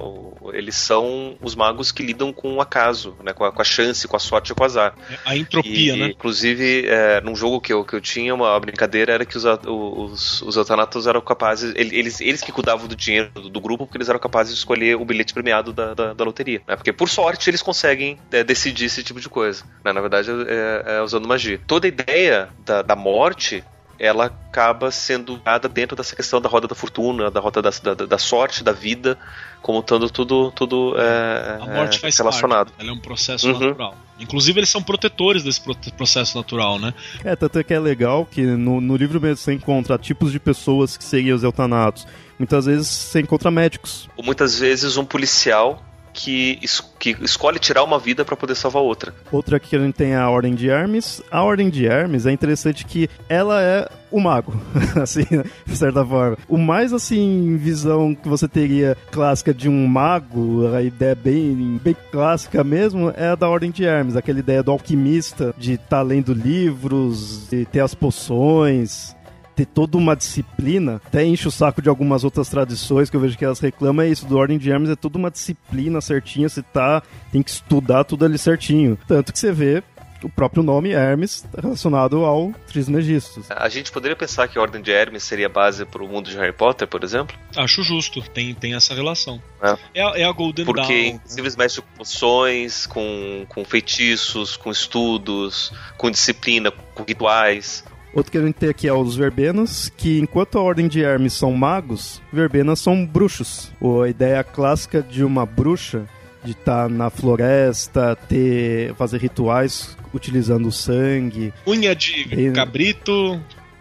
eles são os magos que lidam com o acaso, né, com a, com a chance, com a sorte e com o azar. A entropia, e, né? Inclusive, é, num jogo que eu, que eu tinha, uma brincadeira era que os, os, os Eutanatos eram capazes, eles, eles que cuidavam do dinheiro do, do, grupo, porque eles eram capazes de escolher o bilhete premiado da, da, da loteria. Né, porque, por sorte, eles conseguem é, decidir esse tipo de coisa. Né, na verdade, é, é usando magia. Toda a ideia da, da morte ela acaba sendo dada dentro dessa questão da roda da fortuna, da roda da, da, da sorte, da vida, como estando tudo, tudo é, a morte faz relacionado. Parte, ela é um processo uhum. natural. Inclusive, eles são protetores desse processo natural, né? É, tanto é que é legal que no, no livro mesmo você encontra tipos de pessoas que seriam os eutanatos. Muitas vezes você encontra médicos. Ou muitas vezes um policial que, es que escolhe tirar uma vida para poder salvar outra. Outra que a gente tem é a Ordem de Hermes. A Ordem de Hermes é interessante que ela é o mago, assim, de certa forma. O mais, assim, visão que você teria clássica de um mago, a ideia bem, bem clássica mesmo, é a da Ordem de Hermes. Aquela ideia do alquimista, de estar tá lendo livros, de ter as poções, ter toda uma disciplina, até enche o saco de algumas outras tradições que eu vejo que elas reclamam, é isso, do Ordem de Hermes é toda uma disciplina certinha, você tá, tem que estudar tudo ali certinho. Tanto que você vê o próprio nome Hermes relacionado ao Trismegisto. A gente poderia pensar que a Ordem de Hermes seria base para o mundo de Harry Potter, por exemplo? Acho justo, tem, tem essa relação. É, é, a, é a Golden Porque Dawn. Porque simplesmente com poções, com, com feitiços, com estudos, com disciplina, com rituais. Outro que a gente tem aqui é os verbenas, que enquanto a ordem de Hermes são magos, verbenas são bruxos. Ou a ideia clássica de uma bruxa de estar tá na floresta, ter fazer rituais utilizando sangue. Unha de cabrito,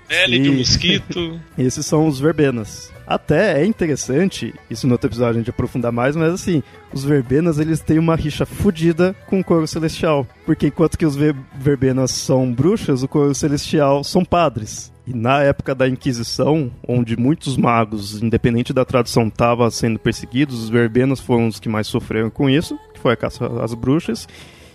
pele de mosquito. Esses são os verbenas. Até é interessante, isso no outro episódio a gente aprofundar mais, mas assim, os verbenas eles têm uma rixa fodida com o coro celestial. Porque enquanto que os verbenas são bruxas, o coro celestial são padres. E na época da Inquisição, onde muitos magos, independente da tradução, estavam sendo perseguidos, os verbenas foram os que mais sofreram com isso, que foi a caça às bruxas.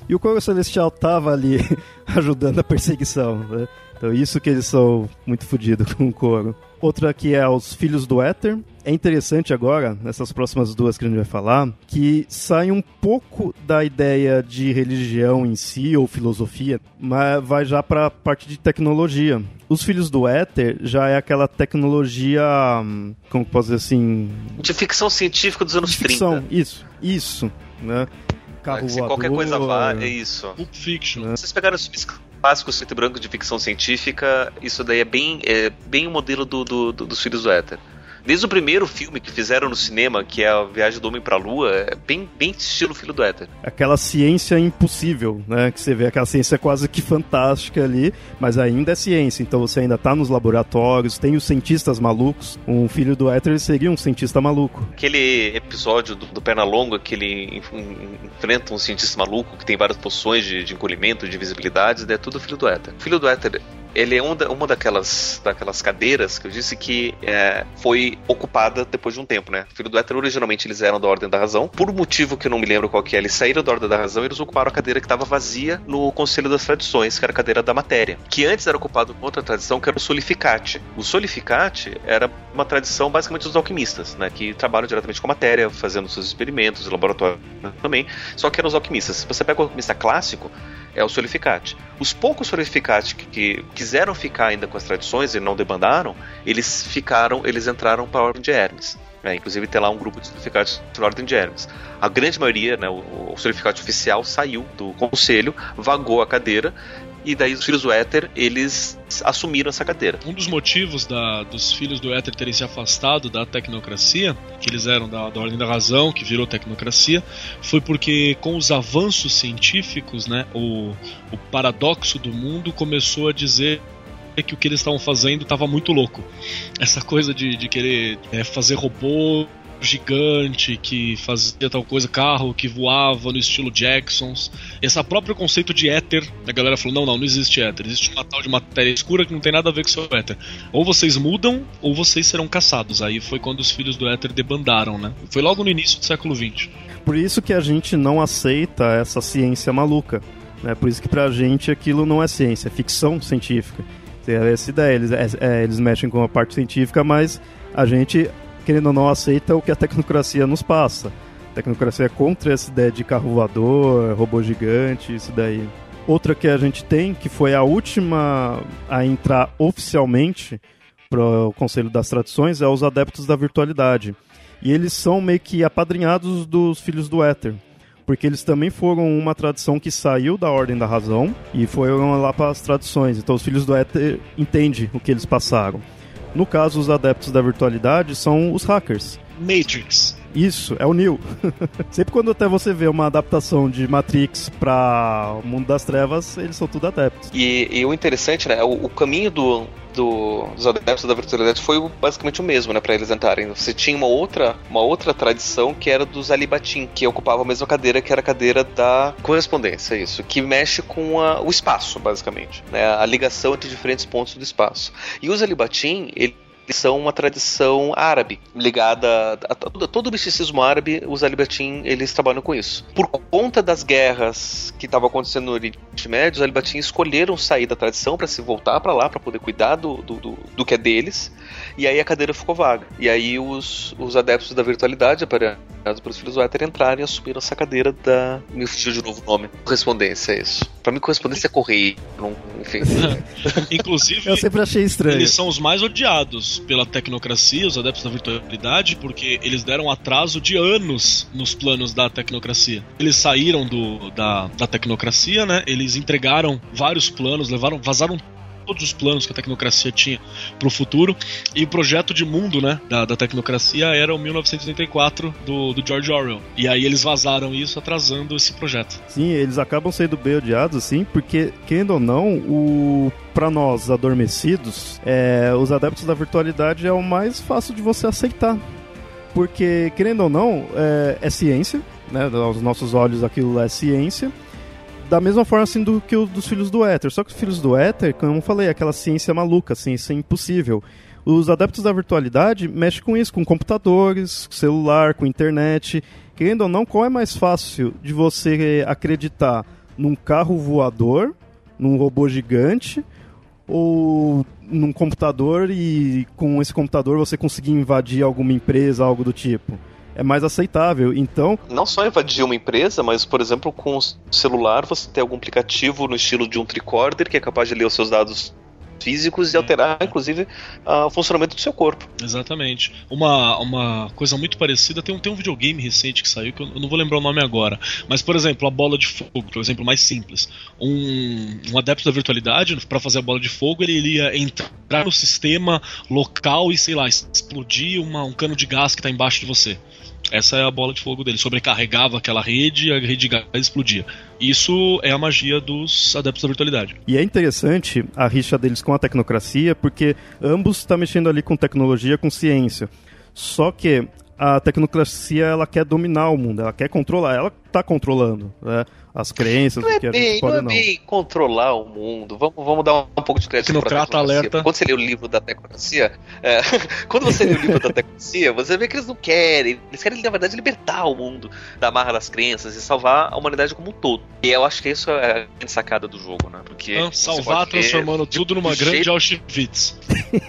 E o coro celestial estava ali ajudando a perseguição. Né? Então isso que eles são muito fodidos com o coro. Outra aqui é os Filhos do Éter. É interessante agora, nessas próximas duas que a gente vai falar, que sai um pouco da ideia de religião em si ou filosofia, mas vai já para a parte de tecnologia. Os Filhos do Éter já é aquela tecnologia, como posso dizer assim... De ficção científica dos anos de ficção, 30. Isso, isso, né? Carro Se qualquer coisa vale, é isso. Pulp Fiction. Né? Vocês pegaram os clássicos preto branco de ficção científica, isso daí é bem, é, bem o modelo do, do, do, dos Filhos do Éter. Desde o primeiro filme que fizeram no cinema, que é a Viagem do Homem para a Lua, é bem, bem estilo Filho do Éter. Aquela ciência impossível, né? Que você vê aquela ciência quase que fantástica ali, mas ainda é ciência. Então você ainda tá nos laboratórios, tem os cientistas malucos. Um filho do Éter seria um cientista maluco. Aquele episódio do, do Pernalonga que ele enfrenta um cientista maluco que tem várias poções de, de encolhimento, de visibilidade, é tudo filho do Éter. Filho do Éter ele é um da, uma daquelas, daquelas cadeiras que eu disse que é, foi ocupada depois de um tempo, né? Filho do Éter, originalmente eles eram da Ordem da Razão. Por um motivo que eu não me lembro qual que é, eles saíram da Ordem da Razão e eles ocuparam a cadeira que estava vazia no Conselho das Tradições, que era a cadeira da matéria. Que antes era ocupado por outra tradição, que era o Solificate. O Solificate era uma tradição basicamente dos alquimistas, né? Que trabalham diretamente com a matéria, fazendo seus experimentos, laboratório também. Só que eram os alquimistas. Se você pega o alquimista clássico, é o Solificate. Os poucos Solificates que, que, quiseram ficar ainda com as tradições e não debandaram, eles ficaram, eles entraram para a Ordem de Hermes. Né? Inclusive tem lá um grupo de Solificates na Ordem de Hermes. A grande maioria, né, o, o Solificate oficial saiu do conselho, vagou a cadeira e daí os filhos do Éter, eles assumiram essa cadeira. Um dos motivos da, dos filhos do Éter terem se afastado da tecnocracia, que eles eram da, da ordem da razão, que virou tecnocracia, foi porque com os avanços científicos, né, o, o paradoxo do mundo começou a dizer que o que eles estavam fazendo estava muito louco. Essa coisa de, de querer é, fazer robô gigante que fazia tal coisa, carro que voava no estilo Jacksons. Esse próprio conceito de éter, a galera falou: não, não, não existe éter, existe uma tal de matéria escura que não tem nada a ver com seu éter. Ou vocês mudam, ou vocês serão caçados. Aí foi quando os filhos do éter debandaram, né? Foi logo no início do século XX. Por isso que a gente não aceita essa ciência maluca. Né? Por isso que pra gente aquilo não é ciência, é ficção científica. É essa ideia, eles, é, é, eles mexem com a parte científica, mas a gente querendo ou não, aceita o que a tecnocracia nos passa. A tecnocracia é contra essa ideia de carro voador, robô gigante, isso daí. Outra que a gente tem, que foi a última a entrar oficialmente para o Conselho das Tradições, é os adeptos da virtualidade. E eles são meio que apadrinhados dos filhos do Éter. Porque eles também foram uma tradição que saiu da ordem da razão e foram lá para as tradições. Então os filhos do éter entendem o que eles passaram. No caso, os adeptos da virtualidade são os hackers. Matrix. Isso, é o Neo. Sempre quando até você vê uma adaptação de Matrix para o mundo das trevas, eles são tudo adeptos. E, e o interessante, né, o, o caminho do, do, dos adeptos da virtualidade foi basicamente o mesmo, né, para eles entrarem. Você tinha uma outra, uma outra tradição que era dos Alibatim, que ocupava a mesma cadeira que era a cadeira da correspondência, isso, que mexe com a, o espaço, basicamente, né, a ligação entre diferentes pontos do espaço. E os Alibatim, ele são uma tradição árabe, ligada a, todo, todo o misticismo árabe, os Alibatim, eles trabalham com isso. Por conta das guerras que estavam acontecendo no Oriente Médio, os Alibatim escolheram sair da tradição para se voltar para lá, para poder cuidar do, do, do, do, que é deles, e aí a cadeira ficou vaga. E aí os, os adeptos da virtualidade, aparados pelos filhos do Éter, entraram e assumiram essa cadeira da... me fugiu de novo o nome. Correspondência, é isso. Para mim, correspondência é correio, não, enfim. Inclusive, eu sempre achei estranho. Eles são os mais odiados pela tecnocracia, os adeptos da virtualidade, porque eles deram atraso de anos nos planos da tecnocracia. Eles saíram do, da, da tecnocracia, né? Eles entregaram vários planos, levaram, vazaram todos os planos que a tecnocracia tinha para o futuro. E o projeto de mundo né, da, da tecnocracia era o 1984 do, do George Orwell. E aí eles vazaram isso, atrasando esse projeto. Sim, eles acabam sendo bem odiados, porque, querendo ou não, o para nós adormecidos, é, os adeptos da virtualidade é o mais fácil de você aceitar. Porque, querendo ou não, é, é ciência, né? Aos nossos olhos aquilo é ciência da mesma forma assim do que o dos filhos do éter. Só que os filhos do éter, como eu falei, é aquela ciência maluca, ciência impossível. Os adeptos da virtualidade mexem com isso, com computadores, celular, com internet. Querendo ou não, qual é mais fácil de você acreditar num carro voador, num robô gigante, ou num computador e com esse computador você conseguir invadir alguma empresa, algo do tipo? É mais aceitável. Então. Não só invadir uma empresa, mas, por exemplo, com o celular você tem algum aplicativo no estilo de um tricorder que é capaz de ler os seus dados físicos e alterar, inclusive, uh, o funcionamento do seu corpo. Exatamente. Uma, uma coisa muito parecida, tem um, tem um videogame recente que saiu, que eu não vou lembrar o nome agora, mas, por exemplo, a bola de fogo, por exemplo, mais simples. Um, um adepto da virtualidade, para fazer a bola de fogo, ele iria entrar no sistema local e, sei lá, explodir uma, um cano de gás que está embaixo de você. Essa é a bola de fogo dele. Sobrecarregava aquela rede e a rede de gás explodia. Isso é a magia dos adeptos da virtualidade. E é interessante a rixa deles com a tecnocracia, porque ambos estão tá mexendo ali com tecnologia, com ciência. Só que a tecnocracia ela quer dominar o mundo, ela quer controlar, ela está controlando. Né? As crenças não é que a bem, gente pode não. É não. bem controlar o mundo. Vamos, vamos dar um, um pouco de crédito para a alerta. Quando você lê o livro da tecnocracia, é, quando você lê o livro da tecnocracia, você vê que eles não querem, eles querem na verdade libertar o mundo da marra das crenças e salvar a humanidade como um todo. E eu acho que isso é a grande sacada do jogo, né? Porque não, salvar transformando tudo numa grande jeito... Auschwitz.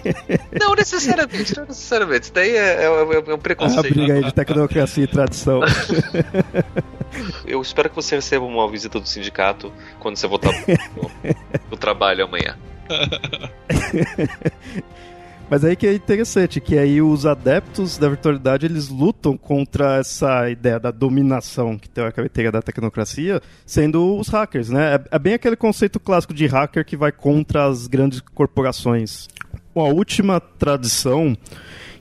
Não necessariamente, não necessariamente. Isso daí é, é, é um preconceito. A briga aí de tecnocracia e tradição. eu espero que você receba uma visita do sindicato quando você voltar pro trabalho amanhã. Mas aí que é interessante, que aí os adeptos da virtualidade, eles lutam contra essa ideia da dominação que tem a característica da tecnocracia, sendo os hackers, né? É, é, bem aquele conceito clássico de hacker que vai contra as grandes corporações. Bom, a última tradição,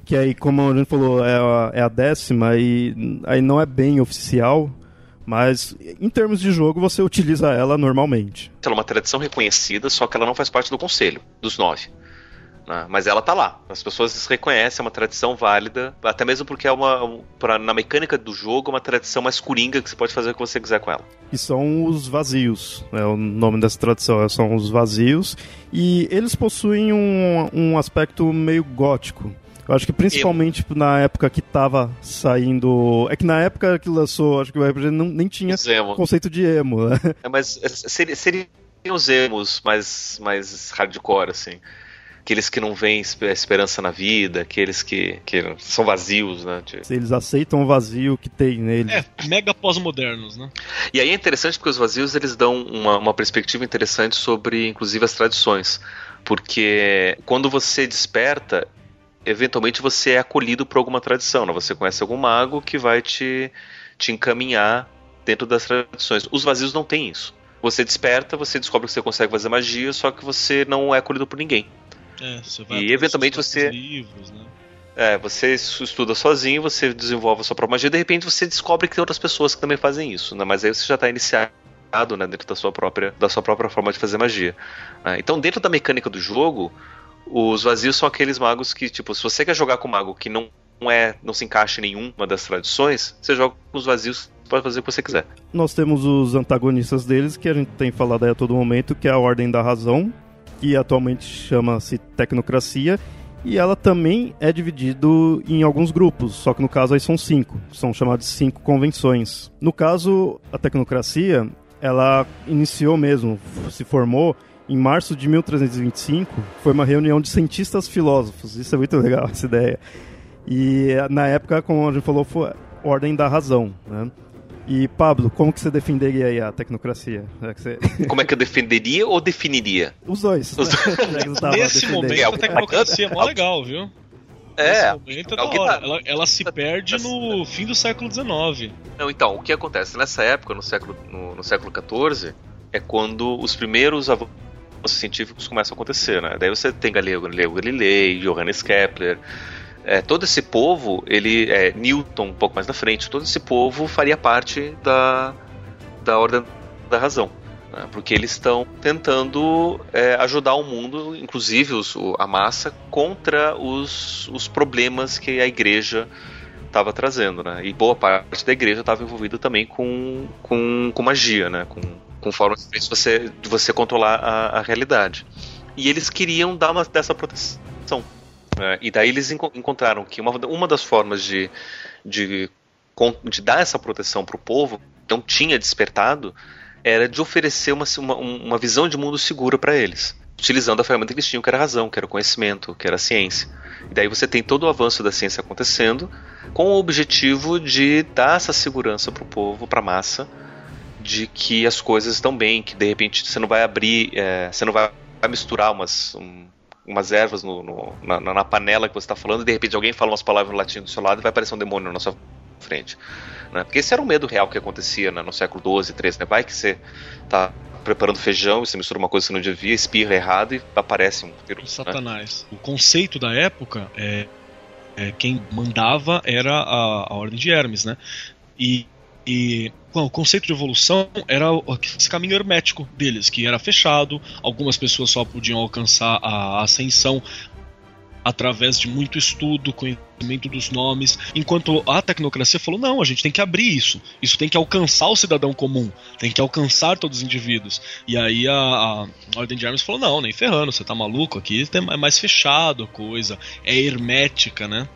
que aí, como a gente falou, é a, é a décima, e aí não é bem oficial, mas em termos de jogo você utiliza ela normalmente. Ela é uma tradição reconhecida, só que ela não faz parte do conselho dos nove. Né? Mas ela tá lá. As pessoas reconhecem, é uma tradição válida, até mesmo porque é uma, pra, na mecânica do jogo, uma tradição mais coringa que você pode fazer o que você quiser com ela. E são os vazios, né? o nome dessa tradição são os vazios, e eles possuem um, um aspecto meio gótico. Eu acho que principalmente emo. na época que tava saindo. É que na época que lançou, acho que o RPG não, nem tinha conceito de emo, né? É, mas seria, seriam os emos mais, mais hardcore, assim aqueles que não veem esperança na vida, aqueles que, que são vazios, né? Eles aceitam o vazio que tem neles. É, mega pós-modernos, né? E aí é interessante porque os vazios eles dão uma, uma perspectiva interessante sobre, inclusive, as tradições. Porque quando você desperta, eventualmente você é acolhido por alguma tradição, né? Você conhece algum mago que vai te, te encaminhar dentro das tradições. Os vazios não têm isso. Você desperta, você descobre que você consegue fazer magia, só que você não é acolhido por ninguém. É, você vai E eventualmente você- livros, né? É, você estuda sozinho, você desenvolve a sua própria magia, de repente você descobre que tem outras pessoas que também fazem isso, né? Mas aí você já está iniciado né, dentro da sua própria, da sua própria forma de fazer magia. né? Então, dentro da mecânica do jogo, os vazios são aqueles magos que, tipo, se você quer jogar com um mago que não é, não se encaixa em nenhuma das tradições, você joga com os vazios, pode fazer o que você quiser. Nós temos os antagonistas deles, que a gente tem falado aí a todo momento, que é a Ordem da Razão, que atualmente chama-se Tecnocracia, e ela também é dividido em alguns grupos, só que no caso aí são cinco, são chamados de cinco convenções. No caso, a Tecnocracia, ela iniciou mesmo, se formou em março de 1325, foi uma reunião de cientistas filósofos, isso é muito legal essa ideia. E na época, como a gente falou, foi Ordem da Razão, né? E Pablo, como que você defenderia aí a tecnocracia? Que você- Como é que eu defenderia ou definiria? Os dois. Os né? Nesse momento, a tecnocracia é mó legal, viu? É, momento é hora. tá- Ela, ela se perde no fim do século XIX. Não, então, o que acontece? Nessa época, no século, no, no século XIV, é quando os primeiros avanços científicos começam a acontecer, né? Daí você tem Galileu, Galileu Galilei, Johannes Kepler, é, todo esse povo, ele, é, Newton um pouco mais na frente, todo esse povo faria parte da, da ordem da razão. né? Porque eles estão tentando é, ajudar o mundo, inclusive os, a massa, contra os, os problemas que a igreja estava trazendo, né? E boa parte da igreja estava envolvida também com, com, com magia, né? Com, com formas de você, de você controlar a, a realidade. E eles queriam dar uma dessa proteção. né? E daí eles enco- encontraram que uma, uma das formas de, de, de dar essa proteção para o povo, que não tinha despertado, era de oferecer uma, uma, uma visão de mundo segura para eles. Utilizando a ferramenta que eles tinham, que era a razão, que era o conhecimento, que era a ciência. E daí você tem todo o avanço da ciência acontecendo, com o objetivo de dar essa segurança para o povo, para a massa, de que as coisas estão bem, que de repente você não vai abrir, é, você não vai misturar umas, um- umas ervas no- no- na, na panela que você está falando e de repente alguém fala umas palavras no latim do seu lado e vai aparecer um demônio na sua frente. Né? Porque esse era o medo real que acontecia né, no século XII, XIII. Né? Vai que você tá preparando feijão e você mistura uma coisa que você não devia, espirra errado e aparece um vírus. né? Satanás. O conceito da época é, é quem mandava era a, a ordem de Hermes, né? E, e bom, o conceito de evolução era esse caminho hermético deles, que era fechado, algumas pessoas só podiam alcançar a ascensão através de muito estudo, conhecimento dos nomes, enquanto a tecnocracia falou: não, a gente tem que abrir isso, isso tem que alcançar o cidadão comum, tem que alcançar todos os indivíduos. E aí a, a Ordem de Hermes falou: não, nem ferrando, você tá maluco, aqui é mais fechado a coisa, é hermética, né?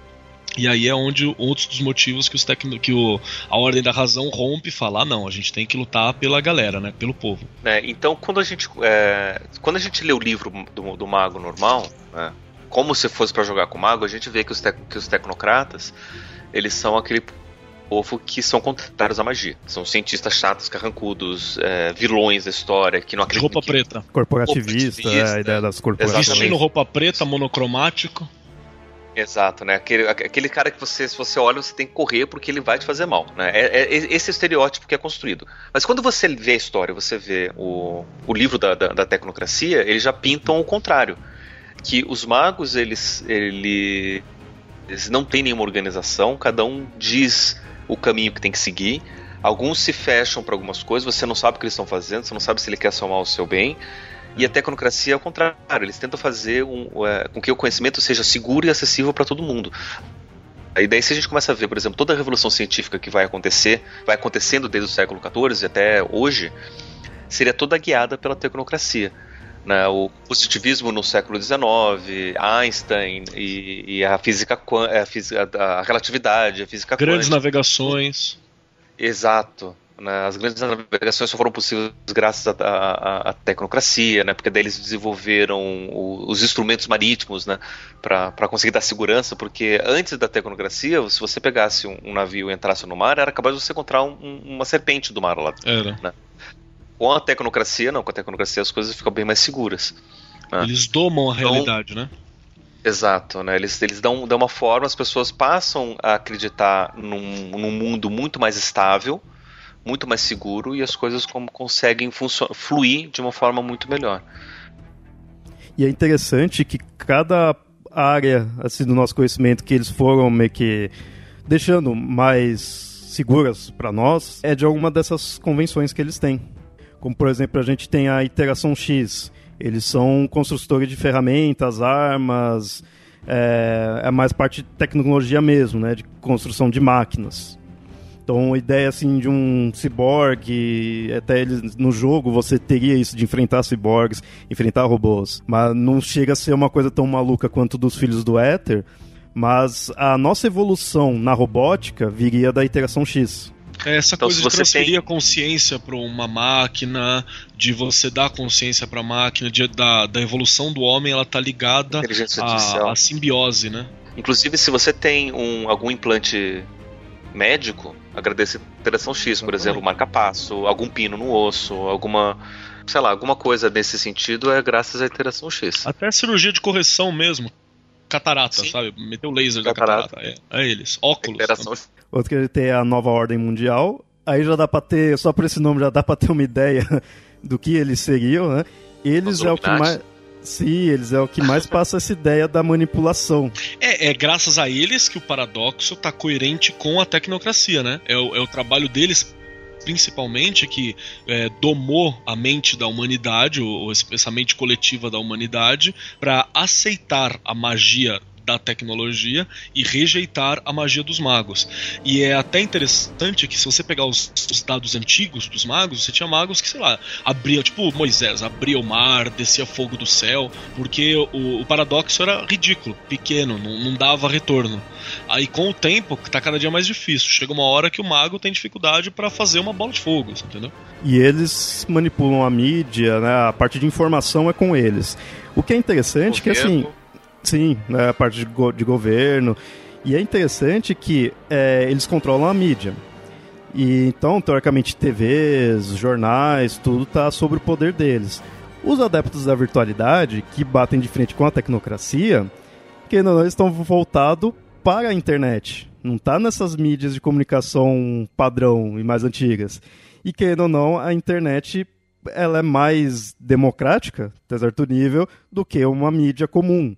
E aí é onde outros dos motivos que, os tecno, que o, a Ordem da Razão rompe e fala: ah, não, a gente tem que lutar pela galera, né? Pelo povo. né? Então, quando a gente é, quando a gente lê o livro do, do mago normal, né, como se fosse para jogar com o mago, a gente vê que os, tec- que os tecnocratas eles são aquele povo que são contrários à magia. São cientistas chatos, carrancudos, é, vilões da história, que não De acreditam roupa que- preta. Corporativista, Corporativista, é, a ideia das corporações. Vestindo roupa preta, monocromático. Exato, né? Aquele, aquele cara que você, se você olha, você tem que correr porque ele vai te fazer mal. Né? É, é- esse é o estereótipo que é construído. Mas quando você vê a história, você vê o, o livro da, da, da tecnocracia, eles já pintam o contrário. Que os magos, eles, ele- eles não têm nenhuma organização, cada um diz o caminho que tem que seguir. Alguns se fecham para algumas coisas, você não sabe o que eles estão fazendo, você não sabe se ele quer somar o seu bem. E a tecnocracia é o contrário, eles tentam fazer um, é, com que o conhecimento seja seguro e acessível para todo mundo. Aí daí se a gente começa a ver, por exemplo, toda a revolução científica que vai acontecer, vai acontecendo desde o século XIV até hoje, seria toda guiada pela tecnocracia. Né? O positivismo no século XIX, Einstein e, e a física, quan- a, física- a relatividade, a física Grandes quântica. navegações. Exato. Né? As grandes navegações só foram possíveis graças à, tecnocracia, né? porque daí eles desenvolveram o- os instrumentos marítimos né? para conseguir dar segurança, porque antes da tecnocracia, se você pegasse um, um navio e entrasse no mar, era capaz de você encontrar um- um- uma serpente do mar lá. Era. Com a tecnocracia, não, com a tecnocracia as coisas ficam bem mais seguras. Ah. Eles domam a Então- realidade, né? Exato, né? Eles, eles dão, dão uma forma, as pessoas passam a acreditar num, num mundo muito mais estável, muito mais seguro e as coisas como conseguem fluir de uma forma muito melhor. E é interessante que cada área assim, do nosso conhecimento que eles foram meio que deixando mais seguras para nós é de alguma dessas convenções que eles têm. Como, por exemplo, a gente tem a Interação X. Eles são construtores de ferramentas, armas, é, é mais parte de tecnologia mesmo, né, de construção de máquinas. Então, a ideia assim de um ciborgue, até eles no jogo você teria isso de enfrentar ciborgues, enfrentar robôs, mas não chega a ser uma coisa tão maluca quanto dos filhos do Éter, mas a nossa evolução na robótica viria da iteração X. É essa então, coisa de transferir tem... a consciência para uma máquina, de você dar consciência para a máquina, de, da, da evolução do homem, ela tá ligada à, à simbiose, né? Inclusive, se você tem um, algum implante médico, agradecer a interação X, por exemplo, marca-passo, algum pino no osso, alguma sei lá, alguma coisa nesse sentido é graças à interação X. Até cirurgia de correção mesmo. Catarata, Sim. sabe? Meteu laser catarata. da catarata. É, é eles. Óculos. Interação... Outro que ele tem é a nova ordem mundial. Aí já dá pra ter, só por esse nome já dá pra ter uma ideia do que eles seriam, né? Eles é o que mais. Sim, eles é o que mais passa essa ideia da manipulação. É, é graças a eles que o paradoxo está coerente com a tecnocracia, né? É o, é o trabalho deles principalmente que é, domou a mente da humanidade, ou essa mente coletiva da humanidade, para aceitar a magia da tecnologia e rejeitar a magia dos magos. E é até interessante que se você pegar os, os dados antigos dos magos, você tinha magos que, sei lá, abria, tipo Moisés, abria o mar, descia fogo do céu, porque o, o paradoxo era ridículo, pequeno, não, não dava retorno. Aí com o tempo, tá cada dia mais difícil. Chega uma hora que o mago tem dificuldade para fazer uma bola de fogo, entendeu? E eles manipulam a mídia, né? A parte de informação é com eles. O que é interessante é que assim, Sim, né, a parte de, go de governo. E é interessante que é, eles controlam a mídia. E então, teoricamente, TVs, jornais, tudo está sob o poder deles. Os adeptos da virtualidade, que batem de frente com a tecnocracia, que não estão voltados para a internet. Não está nessas mídias de comunicação padrão e mais antigas. E querendo ou não, a internet ela é mais democrática, até certo nível, do que uma mídia comum.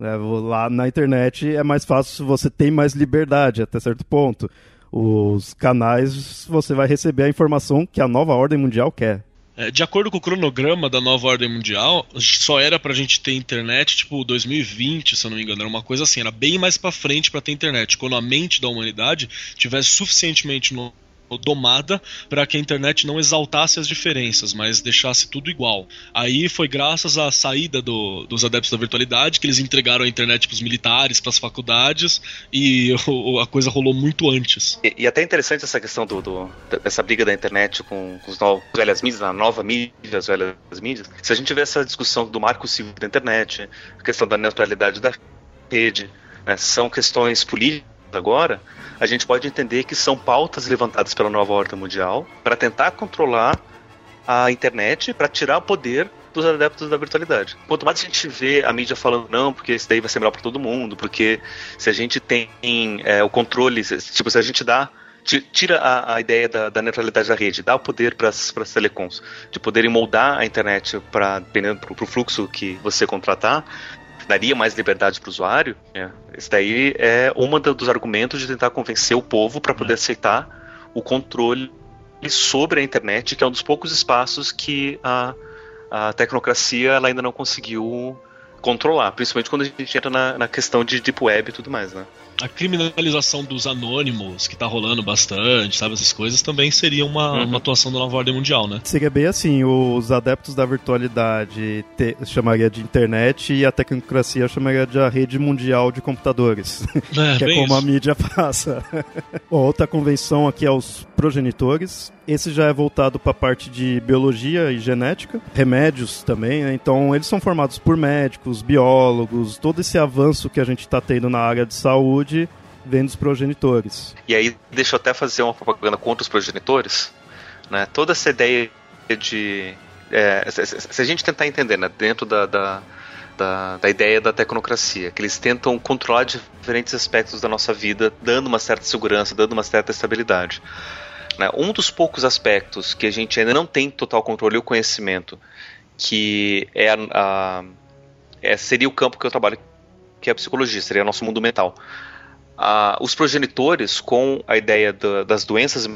É, lá na internet é mais fácil, você tem mais liberdade até certo ponto. Os canais você vai receber a informação que a nova ordem mundial quer. É, de acordo com o cronograma da nova ordem mundial, só era pra gente ter internet tipo 2020, se eu não me engano, era uma coisa assim, era bem mais para frente para ter internet, quando a mente da humanidade tivesse suficientemente no domada para que a internet não exaltasse as diferenças, mas deixasse tudo igual. Aí foi graças à saída do, dos adeptos da virtualidade que eles entregaram a internet para os militares, para as faculdades e o, a coisa rolou muito antes. E, e até interessante essa questão do, do, dessa briga da internet com, com as velhas mídias, a nova mídia, as velhas mídias. Se a gente vê essa discussão do marco civil da internet, a questão da neutralidade da rede, né, são questões políticas agora, a gente pode entender que são pautas levantadas pela nova ordem mundial para tentar controlar a internet, para tirar o poder dos adeptos da virtualidade. Quanto mais a gente vê a mídia falando não, porque isso daí vai ser melhor para todo mundo, porque se a gente tem é, o controle, tipo, se a gente dá tira a, a ideia da, da, neutralidade da rede, dá o poder para as telecoms de poderem moldar a internet para dependendo para o fluxo que você contratar, daria mais liberdade para o usuário, é, esse daí é um dos argumentos de tentar convencer o povo para poder é. aceitar o controle sobre a internet, que é um dos poucos espaços que a, a tecnocracia ela ainda não conseguiu controlar, principalmente quando a gente entra na, na questão de deep web e tudo mais, né? A criminalização dos anônimos, que tá rolando bastante, sabe? Essas coisas também seria uma, uhum. uma atuação da nova ordem mundial, né? Seria bem assim, os adeptos da virtualidade te, chamaria de internet e a tecnocracia chamaria de a rede mundial de computadores. É, que é como isso. a mídia passa. Outra convenção aqui é os progenitores. Esse já é voltado para a parte de biologia e genética, remédios também, né? Então eles são formados por médicos, biólogos, todo esse avanço que a gente está tendo na área de saúde vem dos progenitores. E aí, deixa eu até fazer uma propaganda contra os progenitores. Né? Toda essa ideia de. É, se a gente tentar entender né, dentro da, da, da, da, ideia da tecnocracia, que eles tentam controlar diferentes aspectos da nossa vida, dando uma certa segurança, dando uma certa estabilidade. Né? Um dos poucos aspectos que a gente ainda não tem total controle ou conhecimento, que é, a, a, é seria o campo que eu trabalho, que é a psicologia, seria o nosso mundo mental. Ah, os progenitores, com a ideia da, das doenças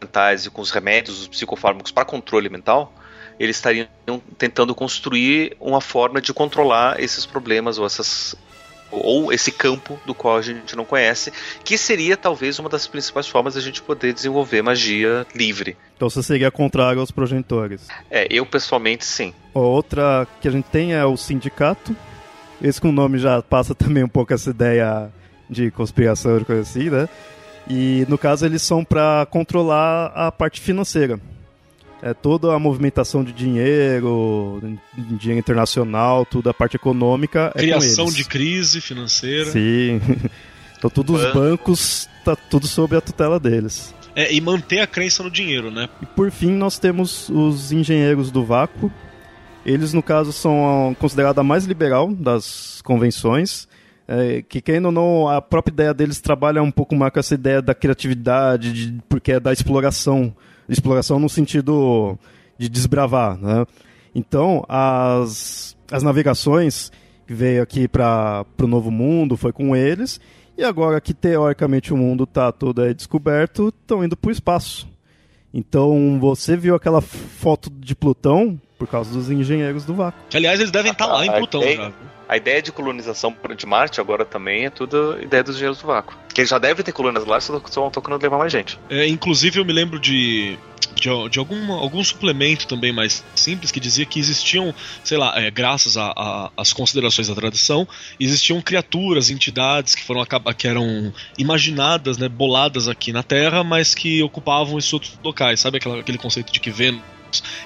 mentais e com os remédios, os psicofármacos para controle mental, eles estariam tentando construir uma forma de controlar esses problemas ou essas ou esse campo do qual a gente não conhece, que seria talvez uma das principais formas da gente poder desenvolver magia livre. Então você seria contrário aos progenitores? É, eu pessoalmente sim. Outra que a gente tem é o sindicato. Esse com o nome já passa também um pouco essa ideia de conspiração e coisa assim, né? E no caso eles são para controlar a parte financeira é, toda a movimentação de dinheiro, dinheiro internacional, tudo a parte econômica. Criação é de crise financeira. Sim. então, todos os bancos, tá tudo sob a tutela deles. É, e manter a crença no dinheiro, né? E por fim, nós temos os engenheiros do vácuo. Eles, no caso, são considerados a mais liberal das convenções. É, que quem ou não, a própria ideia deles trabalha um pouco mais com essa ideia da criatividade, de, porque é da exploração exploração no sentido de desbravar, né? Então, as, as navegações que veio aqui para o Novo Mundo foi com eles, e agora que teoricamente o mundo está todo aí descoberto, estão indo para o espaço. Então, você viu aquela foto de Plutão por causa dos engenheiros do vácuo. Que, aliás, eles devem estar tá lá em Plutão já. A ideia de colonização de Marte agora também é tudo ideia dos engenheiros do vácuo. Que eles já devem ter colônias lá, só estão tocando levar mais gente. É, inclusive, eu me lembro de de, de algum, suplemento também mais simples que dizia que existiam, sei lá, é, graças às considerações da tradição, existiam criaturas, entidades que foram que eram imaginadas, né, boladas aqui na Terra, mas que ocupavam esses outros locais. Sabe aquela, aquele conceito de que Vênus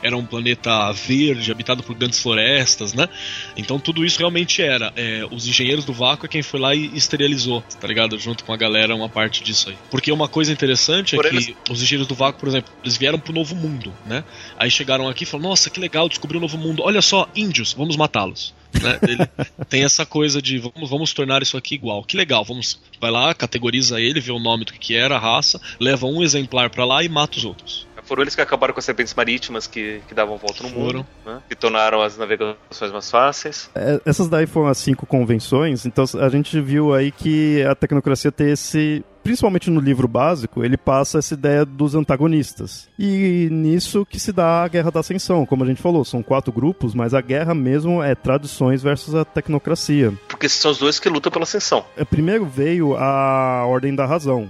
era um planeta verde, habitado por grandes florestas, né? Então tudo isso realmente era. É, os engenheiros do vácuo é quem foi lá e esterilizou, tá ligado? Junto com a galera, uma parte disso aí. Porque uma coisa interessante é por que eles... os engenheiros do vácuo, por exemplo, eles vieram pro novo mundo, né? Aí chegaram aqui e falaram: Nossa, que legal, descobriu um novo mundo. Olha só, índios, vamos matá-los. Né? Ele tem essa coisa de vamos, vamos tornar isso aqui igual. Que legal, vamos vai lá, categoriza ele, vê o nome do que era, a raça, leva um exemplar para lá e mata os outros. Foram eles que acabaram com as serpentes marítimas que, que davam volta no Foram. mundo, né? que tornaram as navegações mais fáceis. É, essas daí foram as cinco convenções, então a gente viu aí que a tecnocracia tem esse principalmente no livro básico, ele passa essa ideia dos antagonistas. E nisso que se dá a Guerra da Ascensão, como a gente falou, são quatro grupos, mas a guerra mesmo é tradições versus a tecnocracia. Porque são os dois que lutam pela ascensão. É, primeiro veio a Ordem da Razão,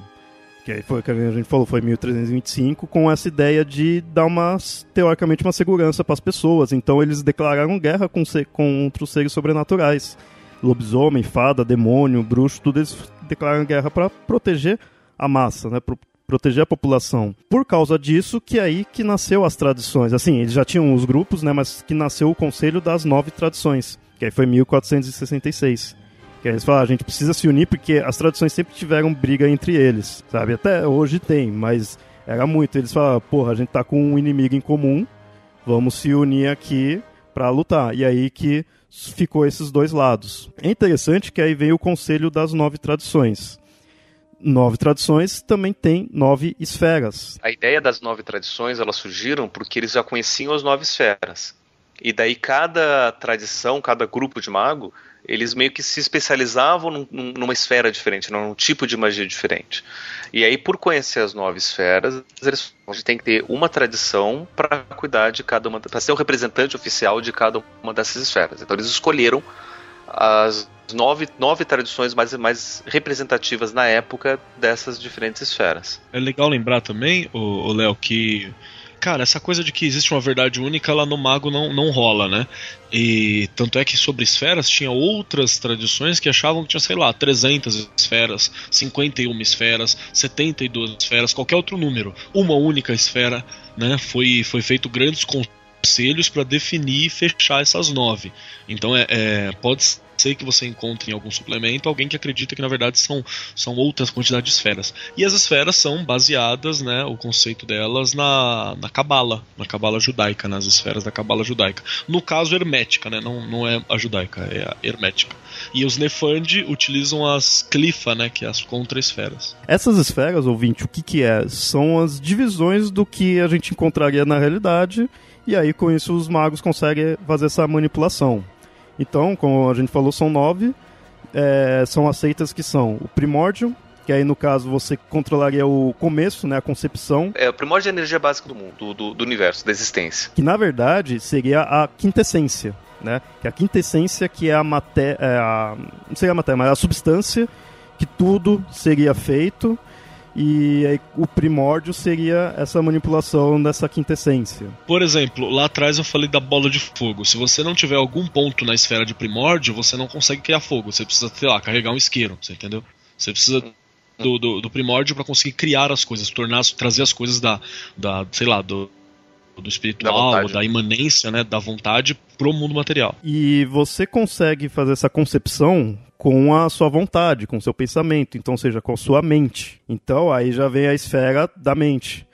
que foi que a gente falou, foi 1325, com essa ideia de dar uma, teoricamente, uma segurança para as pessoas. Então eles declararam guerra com, contra os seres sobrenaturais. Lobisomem, fada, demônio, bruxo, tudo eles declararam guerra para proteger a massa, né? Pro, proteger a população. Por causa disso, que é aí que nasceu as tradições. Assim, eles já tinham os grupos, né? Mas que nasceu o Conselho das Nove Tradições, que aí foi 1466. Que eles falam, ah, a gente precisa se unir porque as tradições sempre tiveram briga entre eles, sabe? Até hoje tem, mas era muito. Eles falam, porra, a gente tá com um inimigo em comum, vamos se unir aqui para lutar. E aí que ficou esses dois lados. É interessante que aí veio o conselho das nove tradições. Nove tradições também tem nove esferas. A ideia das nove tradições elas surgiram porque eles já conheciam as nove esferas. E daí cada tradição, cada grupo de mago eles meio que se especializavam num, numa esfera diferente, num tipo de magia diferente. E aí, por conhecer as nove esferas, eles a gente tem que ter uma tradição para cuidar de cada uma, para ser o representante oficial de cada uma dessas esferas. Então, eles escolheram as nove, nove tradições mais, mais representativas na época dessas diferentes esferas. É legal lembrar também, o Léo, que cara, essa coisa de que existe uma verdade única lá no mago não, não rola, né? E tanto é que sobre esferas tinha outras tradições que achavam que tinha, sei lá, 300 esferas, 51 esferas, 72 esferas, qualquer outro número. Uma única esfera, né? Foi, foi feito grandes conselhos para definir e fechar essas nove. Então é, é pode ser que você encontre em algum suplemento alguém que acredita que na verdade são, são outras quantidades de esferas. E as esferas são baseadas, né, o conceito delas na na cabala, na cabala judaica, nas esferas da cabala judaica. No caso hermética, né, não, não é a judaica, é a hermética. E os Nefandi utilizam as Clifa, né, que é as contra-esferas. Essas esferas, ouvinte, o que que é? São as divisões do que a gente encontraria na realidade, e aí com isso os magos conseguem fazer essa manipulação. Então, como a gente falou, são nove, é, são aceitas que são o primórdio, que aí no caso você controlaria o começo, né, a concepção. É, o primórdio é a energia básica do mundo, do, do, do universo, da existência. Que na verdade seria a quintessência, né? Que a quintessência que é a matéria, é a, não seria a matéria, mas a substância que tudo seria feito e aí, o primórdio seria essa manipulação dessa quintessência. Por exemplo, lá atrás eu falei da bola de fogo. Se você não tiver algum ponto na esfera de primórdio, você não consegue criar fogo. Você precisa, sei lá, carregar um isqueiro, você entendeu? Você precisa do, do, do primórdio para conseguir criar as coisas, tornar, trazer as coisas da, da sei lá, do, do espiritual, da, da, imanência, né, da vontade pro mundo material. E você consegue fazer essa concepção com a sua vontade, com o seu pensamento, então seja com a sua mente. Então aí já vem a esfera da mente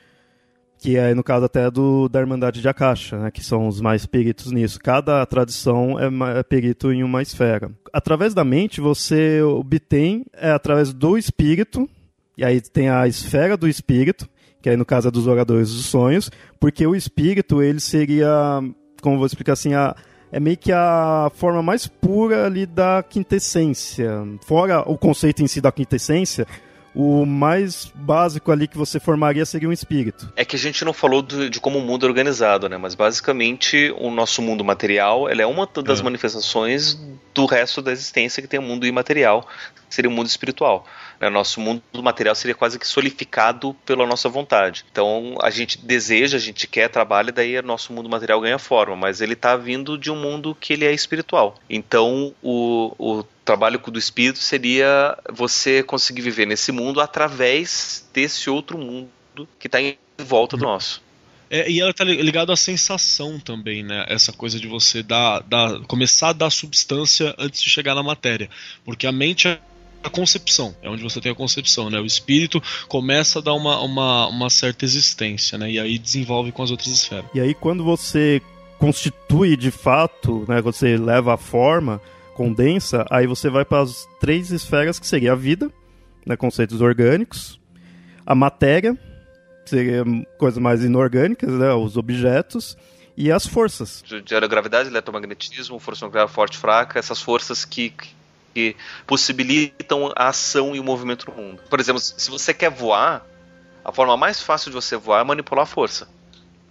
que é no caso até do da Irmandade de Akasha, né, que são os mais peritos nisso. Cada tradição é, é perito em uma esfera. Através da mente você obtém é através do espírito, e aí tem a esfera do espírito, que aí no caso é dos oradores dos sonhos, porque o espírito ele seria, como vou explicar assim, a, é meio que a forma mais pura ali da quintessência. Fora o conceito em si da quintessência, o mais básico ali que você formaria seria um espírito. É que a gente não falou de, de como o mundo é organizado, né? Mas basicamente o nosso mundo material é uma das é. manifestações do resto da existência que tem o um mundo imaterial, que seria o um mundo espiritual. Né? Nosso mundo material seria quase que solidificado pela nossa vontade. Então a gente deseja, a gente quer, trabalha, e daí o nosso mundo material ganha forma, mas ele está vindo de um mundo que ele é espiritual. Então o, o trabalho do espírito seria você conseguir viver nesse mundo através desse outro mundo que está em volta do nosso. É, e ela tá ligado à sensação também, né? Essa coisa de você dar, dar, começar a dar substância antes de chegar na matéria. Porque a mente é a concepção, é onde você tem a concepção, né? O espírito começa a dar uma, uma, uma certa existência, né? E aí desenvolve com as outras esferas. E aí quando você constitui de fato, né? Quando você leva a forma, condensa, aí você vai para as três esferas que seria a vida, né, conceitos orgânicos, a matéria, seria coisas mais inorgânicas, né, os objetos, e as forças. De aerogravidade, eletromagnetismo, força nuclear forte fraca, essas forças que, que possibilitam a ação e o movimento no mundo. Por exemplo, se você quer voar, a forma mais fácil de você voar é manipular a força.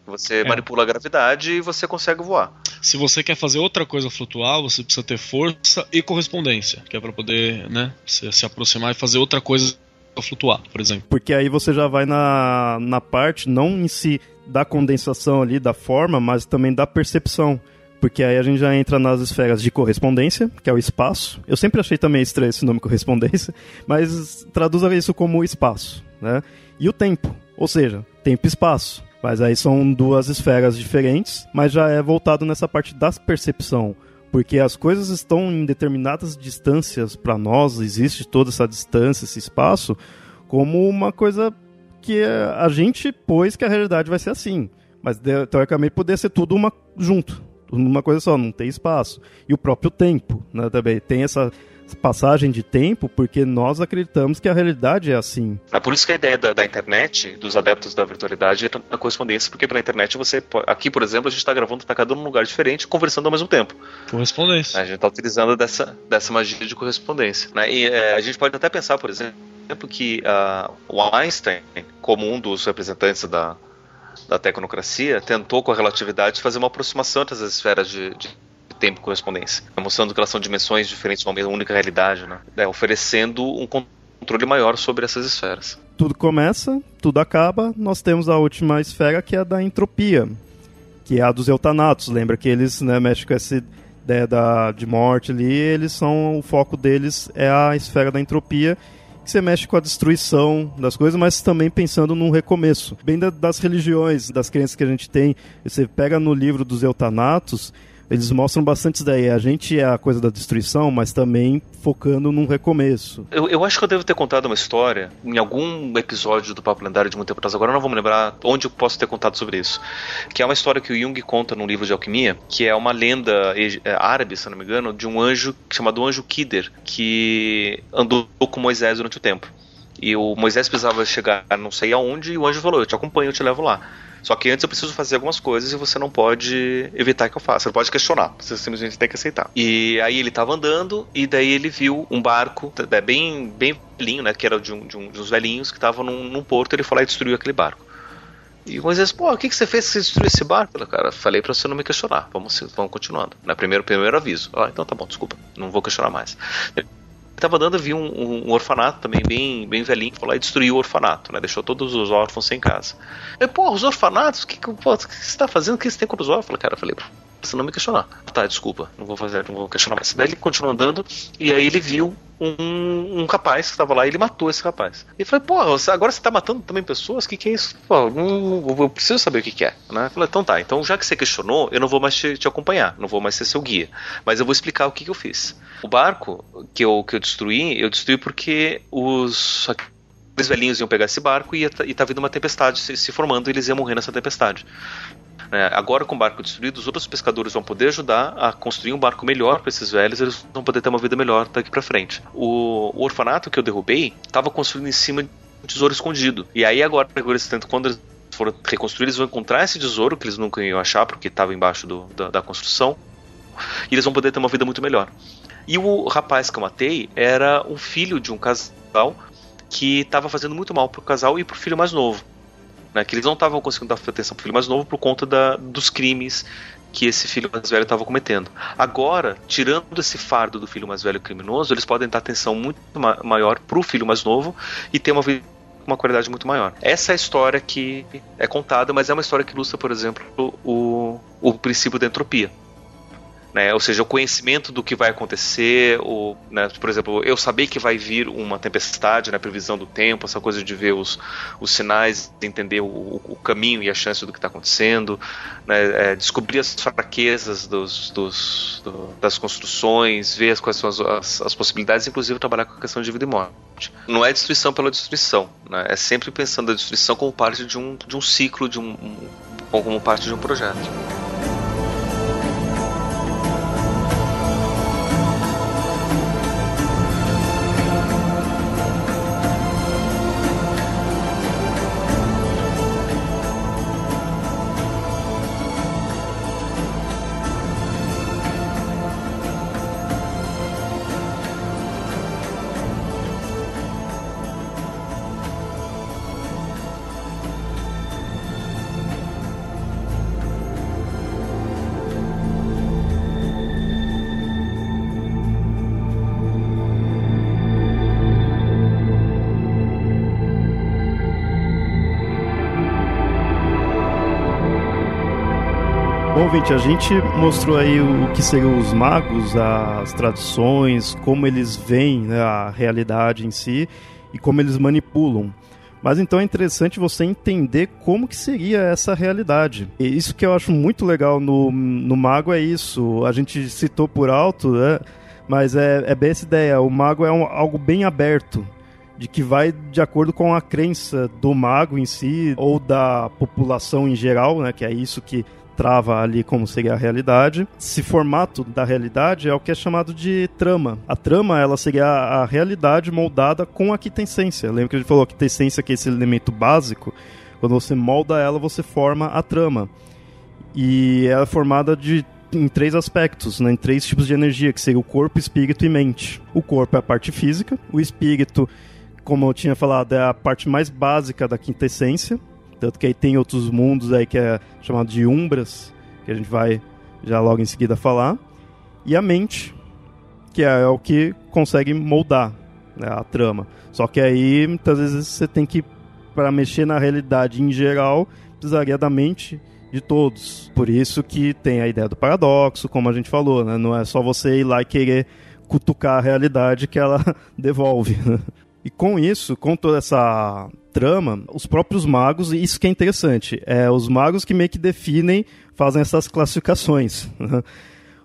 Você é. manipula a gravidade e você consegue voar. Se você quer fazer outra coisa flutuar, você precisa ter força e correspondência, que é para poder, né, se, se aproximar e fazer outra coisa flutuar, por exemplo. Porque aí você já vai na, na parte, não em si da condensação ali, da forma, mas também da percepção. Porque aí a gente já entra nas esferas de correspondência, que é o espaço. Eu sempre achei também estranho esse nome correspondência, mas traduza isso como espaço, né? E o tempo, ou seja, tempo e espaço. Mas aí são duas esferas diferentes, mas já é voltado nessa parte da percepção. Porque as coisas estão em determinadas distâncias para nós, existe toda essa distância, esse espaço, como uma coisa que a gente pôs que a realidade vai ser assim. Mas teoricamente poderia ser tudo uma junto, uma coisa só, não tem espaço. E o próprio tempo, né, também tem essa passagem de tempo porque nós acreditamos que a realidade é assim. É por isso que a ideia da, da internet, dos adeptos da virtualidade, é a correspondência, porque pela internet você. Aqui, por exemplo, a gente está gravando, está cada um num lugar diferente, conversando ao mesmo tempo. Correspondência. A gente está utilizando dessa, dessa magia de correspondência. Né? E é, a gente pode até pensar, por exemplo, que uh, o Einstein, como um dos representantes da, da tecnocracia, tentou com a relatividade fazer uma aproximação entre as esferas de, de tempo correspondência, mostrando que elas são dimensões diferentes de uma única realidade, né? É, oferecendo um controle maior sobre essas esferas. Tudo começa, tudo acaba, nós temos a última esfera que é a da entropia, que é a dos eutanatos. Lembra que eles né, mexem com essa ideia da, de morte ali, eles são, o foco deles é a esfera da entropia, que você mexe com a destruição das coisas, mas também pensando num recomeço. Bem da, das religiões, das crenças que a gente tem, você pega no livro dos eutanatos, Eles mostram bastante isso daí. A gente é a coisa da destruição, mas também focando num recomeço. Eu, eu acho que eu devo ter contado uma história em algum episódio do Papo Lendário de muito tempo atrás. Agora eu não vou me lembrar onde eu posso ter contado sobre isso. Que é uma história que o Jung conta num livro de alquimia, que é uma lenda é, árabe, se não me engano, de um anjo chamado Anjo Kider, que andou com Moisés durante o tempo. E o Moisés precisava chegar não sei aonde, e o anjo falou: Eu te acompanho, eu te levo lá. Só que antes eu preciso fazer algumas coisas e você não pode evitar que eu faça. Você não pode questionar, você simplesmente tem que aceitar. E aí ele tava andando e daí ele viu um barco, é, bem, bem velhinho, né? Que era de, um, de, um, de uns velhinhos que estavam num, num porto. Ele foi lá e destruiu aquele barco. E o Moisés, pô, o que, que você fez que você destruiu esse barco? Eu, cara, falei pra você não me questionar. Vamos, vamos continuando. Né? Primeiro, primeiro aviso. Ah, então tá bom, desculpa. Não vou questionar mais tava andando, viu um, um, orfanato também bem, bem velhinho, foi lá e destruiu o orfanato, né? Deixou todos os órfãos sem casa. Eu, pô, os orfanatos, o que, que, pô, que você tá fazendo? O que você tem contra os órfãos? Cara, eu falei, você não me questionar. Tá, desculpa, não vou fazer, não vou questionar mais. Daí ele continuou andando e aí ele viu um, um rapaz que estava lá e ele matou esse rapaz. E falei, pô, agora você tá matando também pessoas? O que, que é isso? Pô, não, eu preciso saber o que, que é. Né? Falei, então tá, então já que você questionou, eu não vou mais te, te acompanhar, não vou mais ser seu guia. Mas eu vou explicar o que, que eu fiz. O barco que eu, que eu destruí, eu destruí porque os os velhinhos iam pegar esse barco e, ia, e tá vindo uma tempestade se, se formando e eles iam morrer nessa tempestade. É, agora, com o barco destruído, os outros pescadores vão poder ajudar a construir um barco melhor para esses velhos, eles vão poder ter uma vida melhor daqui para frente. O, o, orfanato que eu derrubei estava construído em cima de um tesouro escondido. E aí, agora, quando eles foram reconstruir, eles vão encontrar esse tesouro que eles nunca iam achar porque estava embaixo do, da, da construção. E eles vão poder ter uma vida muito melhor. E o rapaz que eu matei era um filho de um casal que estava fazendo muito mal pro casal e pro filho mais novo né, que eles não estavam conseguindo dar atenção pro filho mais novo por conta da, dos crimes que esse filho mais velho estava cometendo. Agora, tirando esse fardo do filho mais velho criminoso, eles podem dar atenção muito ma maior pro filho mais novo e ter uma vida uma qualidade muito maior. Essa é a história que é contada, mas é uma história que ilustra, por exemplo, o, o princípio da entropia. Né? Ou seja, o conhecimento do que vai acontecer, o, né? por exemplo, eu saber que vai vir uma tempestade, né? previsão do tempo, essa coisa de ver os, os sinais, entender o, o caminho e a chance do que está acontecendo, né? é, descobrir as fraquezas dos, dos, do, das construções, ver quais são as, as, as, possibilidades, inclusive trabalhar com a questão de vida e morte. Não é destruição pela destruição, né? é sempre pensando a destruição como parte de um, de um ciclo, de um como parte de um projeto. Ouvinte, a gente mostrou aí o que seriam os magos, as tradições, como eles veem né, a realidade em si e como eles manipulam. Mas então é interessante você entender como que seria essa realidade. E isso que eu acho muito legal no, no mago é isso. A gente citou por alto, né? Mas é, é bem essa ideia. O mago é um, algo bem aberto de que vai de acordo com a crença do mago em si ou da população em geral, né? Que é isso que trava ali como seria a realidade. Esse formato da realidade é o que é chamado de trama. A trama, ela seria a realidade moldada com a quintessência. Lembra que a gente falou que quintessência que é esse elemento básico? Quando você molda ela, você forma a trama. E ela é formada de em três aspectos, né, em três tipos de energia, que seria o corpo, espírito e mente. O corpo é a parte física, o espírito, como eu tinha falado, é a parte mais básica da quintessência, tanto que aí tem outros mundos aí que é chamado de umbras, que a gente vai já logo em seguida falar. E a mente, que é o que consegue moldar né, a trama. Só que aí, muitas vezes, você tem que, para mexer na realidade em geral, precisaria da mente de todos. Por isso que tem a ideia do paradoxo, como a gente falou, né? Não é só você ir lá e querer cutucar a realidade que ela devolve. Né? E com isso, com toda essa trama, os próprios magos, e isso que é interessante, é os magos que meio que definem, fazem essas classificações. Né?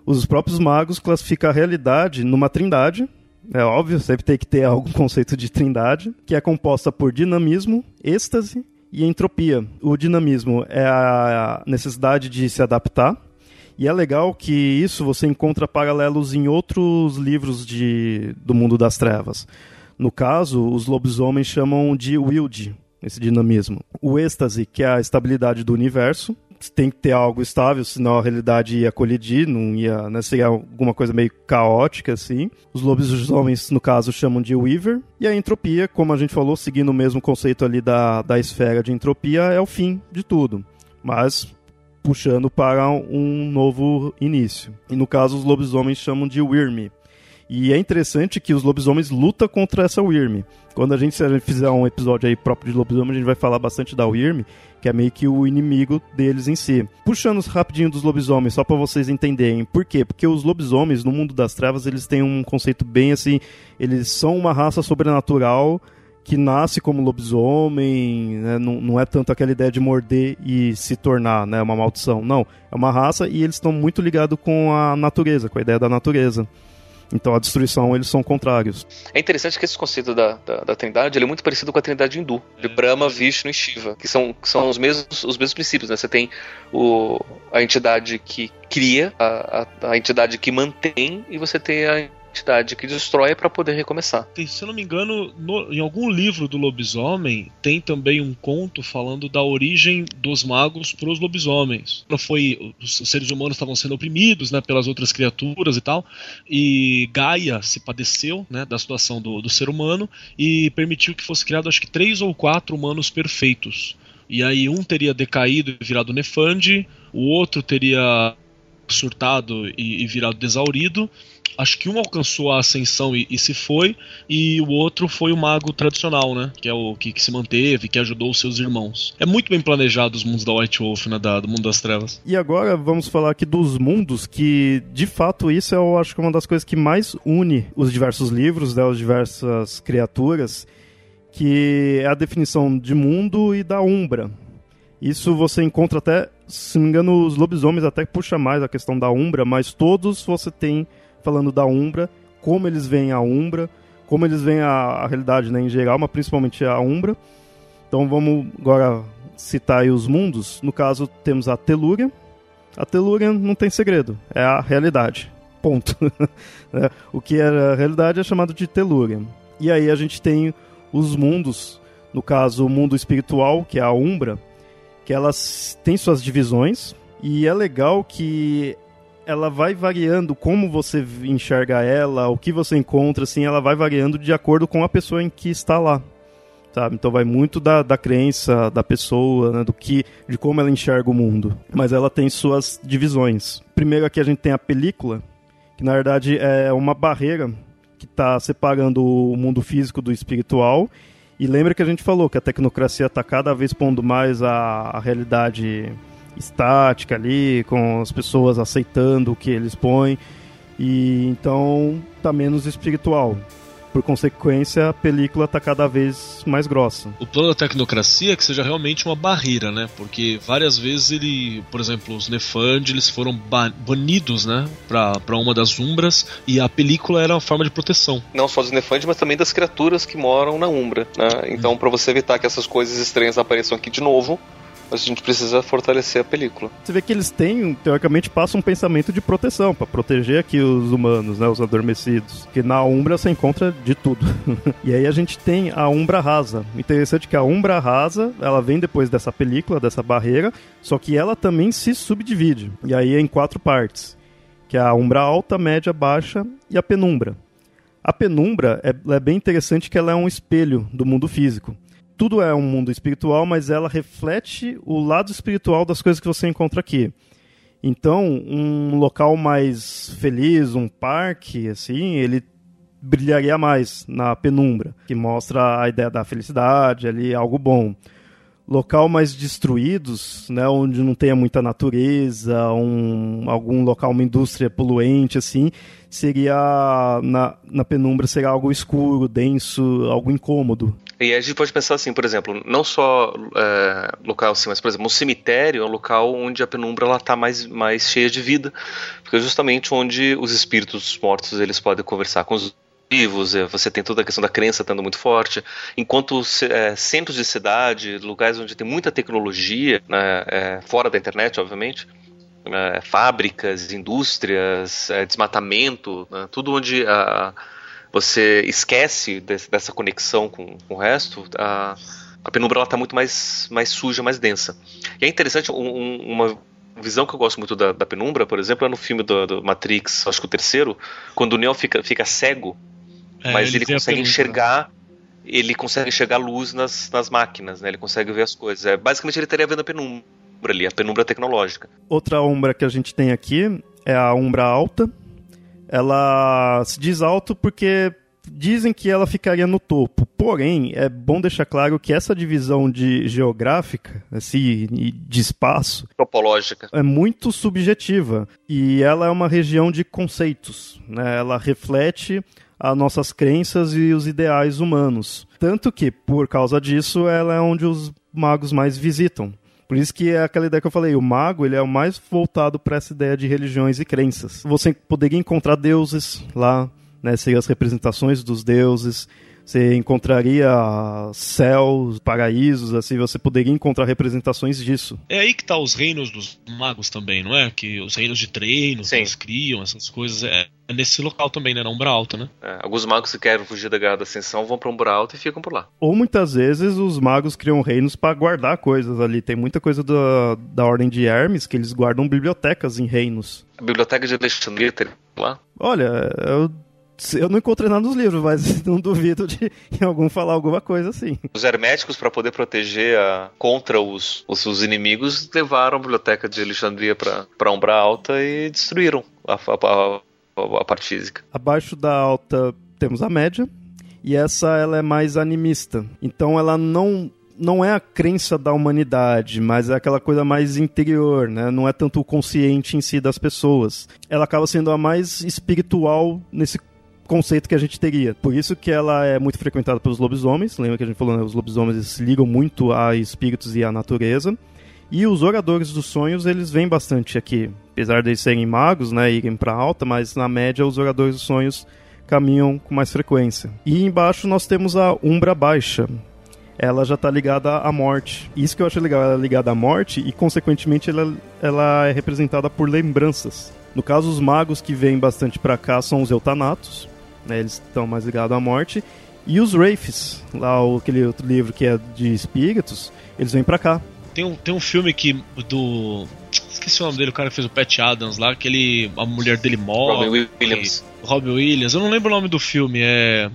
os próprios magos classificam a realidade numa trindade, é óbvio, sempre tem que ter algum conceito de trindade, que é composta por dinamismo, êxtase e entropia. O dinamismo é a necessidade de se adaptar, e é legal que isso você encontra paralelos em outros livros de, do mundo das trevas. No caso, os lobisomens chamam de wild, esse dinamismo. O êxtase, que é a estabilidade do universo, tem que ter algo estável, senão a realidade ia colidir, não ia, né, seria alguma coisa meio caótica, assim. Os lobisomens, no caso, chamam de Weaver. E a entropia, como a gente falou, seguindo o mesmo conceito ali da, da esfera de entropia, é o fim de tudo. Mas puxando para um novo início. E no caso, os lobisomens chamam de Wyrm. E é interessante que os lobisomens lutam contra essa Wyrm. Quando a gente, a gente fizer um episódio aí próprio de lobisomem, a gente vai falar bastante da Wyrm, que é meio que o inimigo deles em si. Puxando rapidinho dos lobisomens, só para vocês entenderem. Por quê? Porque os lobisomens, no mundo das trevas, eles têm um conceito bem assim, eles são uma raça sobrenatural que nasce como lobisomem, né? não, não é tanto aquela ideia de morder e se tornar né? uma maldição. Não, é uma raça e eles estão muito ligados com a natureza, com a ideia da natureza. Então a destruição eles são contrários. É interessante que esse conceito da, da, da trindade é muito parecido com a trindade hindu, de Brahma, Vishnu e Shiva, que são, que são os, mesmos, os mesmos princípios. Né? Você tem o, a entidade que cria, a, a, a entidade que mantém, e você tem a entidade que destrói para poder recomeçar. Se eu não me engano, no, em algum livro do lobisomem tem também um conto falando da origem dos magos para os lobisomens. Foi os seres humanos estavam sendo oprimidos, né, pelas outras criaturas e tal, e Gaia se padeceu, né, da situação do, do ser humano e permitiu que fosse criado acho que três ou quatro humanos perfeitos. E aí um teria decaído e virado Nefandi, o outro teria surtado e, e virado desaurido, acho que um alcançou a ascensão e, e, se foi, e o outro foi o mago tradicional, né? Que é o que, que, se manteve, que ajudou os seus irmãos. É muito bem planejado os mundos da White Wolf, né? Da, do mundo das trevas. E agora vamos falar aqui dos mundos, que de fato isso é, eu acho que é uma das coisas que mais une os diversos livros, né, as diversas criaturas, que é a definição de mundo e da Umbra. Isso você encontra até, se não me engano, os lobisomens até puxa mais a questão da Umbra, mas todos você tem falando da Umbra, como eles veem a Umbra, como eles veem a, a realidade né, em geral, mas principalmente a Umbra. Então vamos agora citar aí os mundos. No caso, temos a Telúria. A Telúria não tem segredo, é a realidade. Ponto. É, o que era a realidade é chamado de Telúria. E aí a gente tem os mundos, no caso, o mundo espiritual, que é a Umbra, que elas têm suas divisões. E é legal que ela vai variando como você enxerga ela, o que você encontra, assim, ela vai variando de acordo com a pessoa em que está lá. Sabe? Então vai muito da, da crença da pessoa, né? do que, de como ela enxerga o mundo. Mas ela tem suas divisões. Primeiro aqui a gente tem a película, que na verdade é uma barreira que está separando o mundo físico do espiritual. E lembra que a gente falou que a tecnocracia está cada vez pondo mais a, a realidade estática ali, com as pessoas aceitando o que eles põem. E então tá menos espiritual. Por consequência, a película está cada vez mais grossa. O plano da tecnocracia é que seja realmente uma barreira, né? Porque várias vezes ele, por exemplo, os Nefand, eles foram banidos, né? Para uma das umbras e a película era uma forma de proteção. Não só dos Nefand, mas também das criaturas que moram na umbra, né? Então, para você evitar que essas coisas estranhas apareçam aqui de novo, mas a gente precisa fortalecer a película. Você vê que eles têm, teoricamente, passam um pensamento de proteção, para proteger aqui os humanos, né, os adormecidos. Que na Umbra você encontra de tudo. e aí a gente tem a Umbra Rasa. Interessante que a Umbra Rasa, ela vem depois dessa película, dessa barreira, só que ela também se subdivide. E aí é em quatro partes. Que é a Umbra Alta, Média, Baixa e a Penumbra. A penumbra é, é bem interessante que ela é um espelho do mundo físico tudo é um mundo espiritual, mas ela reflete o lado espiritual das coisas que você encontra aqui. Então, um local mais feliz, um parque, assim, ele brilharia mais na penumbra, que mostra a ideia da felicidade ali, algo bom. Local mais destruídos, né, onde não tenha muita natureza, um, algum local, uma indústria poluente, assim, seria na, na penumbra seria algo escuro, denso, algo incômodo. E a gente pode pensar assim, por exemplo, não só é, local assim, mas por exemplo, um cemitério é um local onde a penumbra está mais, mais cheia de vida, porque é justamente onde os espíritos mortos eles podem conversar com os vivos, é, você tem toda a questão da crença estando muito forte, enquanto é, centros de cidade, lugares onde tem muita tecnologia, né, é, fora da internet, obviamente, é, fábricas, indústrias, é, desmatamento, né, tudo onde a, você esquece desse, dessa conexão com, com, o resto, a, a penumbra está muito mais, mais suja, mais densa. E é interessante, um, uma visão que eu gosto muito da, da penumbra, por exemplo, é no filme do, do, Matrix, acho que o terceiro, quando o Neo fica, fica cego, é, mas ele, ele consegue enxergar ele consegue enxergar luz nas, nas máquinas, né? Ele consegue ver as coisas. É, basicamente ele estaria vendo a penumbra ali, a penumbra tecnológica. Outra umbra que a gente tem aqui é a umbra alta. Ela se diz alto porque dizem que ela ficaria no topo. Porém, é bom deixar claro que essa divisão de geográfica, assim, de espaço, topológica, é muito subjetiva e ela é uma região de conceitos. Né? Ela reflete as nossas crenças e os ideais humanos. Tanto que, por causa disso, ela é onde os magos mais visitam. Por isso que é aquela ideia que eu falei, o mago ele é o mais voltado para essa ideia de religiões e crenças. Você poderia encontrar deuses lá, né, as representações dos deuses, você encontraria céus, paraísos, assim, você poderia encontrar representações disso. É aí que tá os reinos dos magos também, não é? Que os reinos de treino, que eles criam, essas coisas. É, é, nesse local também, né? Na Umbra Alta, né? É, alguns magos que querem fugir da Guerra da Ascensão vão pra Umbra Alta e ficam por lá. Ou muitas vezes os magos criam reinos para guardar coisas ali. Tem muita coisa da, da Ordem de Hermes que eles guardam bibliotecas em reinos. A biblioteca de Alexandria tem lá? Olha, eu eu não encontrei nada nos livros, mas não duvido de em algum falar alguma coisa assim. Os herméticos, para poder proteger a, contra os, os, os, inimigos, levaram a biblioteca de Alexandria para Umbra Alta e destruíram a, a, a, a parte física. Abaixo da alta temos a média, e essa ela é mais animista. Então ela não não é a crença da humanidade, mas é aquela coisa mais interior, né? Não é tanto o consciente em si das pessoas. Ela acaba sendo a mais espiritual nesse conceito que a gente teria. Por isso que ela é muito frequentada pelos lobisomens. Lembra que a gente falou, né? Os lobisomens se ligam muito a espíritos e à natureza. E os oradores dos sonhos, eles vêm bastante aqui. Apesar de eles serem magos, né, irem para alta, mas na média os oradores dos sonhos caminham com mais frequência. E embaixo nós temos a Umbra Baixa. Ela já está ligada à morte. Isso que eu acho legal, ela é ligada à morte e, consequentemente, ela, ela é representada por lembranças. No caso, os magos que vêm bastante para cá são os eutanatos, né, eles estão mais ligados à morte. E os Wraiths, lá aquele outro livro que é de espíritos, eles vêm pra cá. Tem um, tem um filme que do. Esqueci o nome dele, o cara que fez o Pat Adams lá, que ele. A mulher dele morre. Robin Williams. Robin Williams, eu não lembro o nome do filme, é.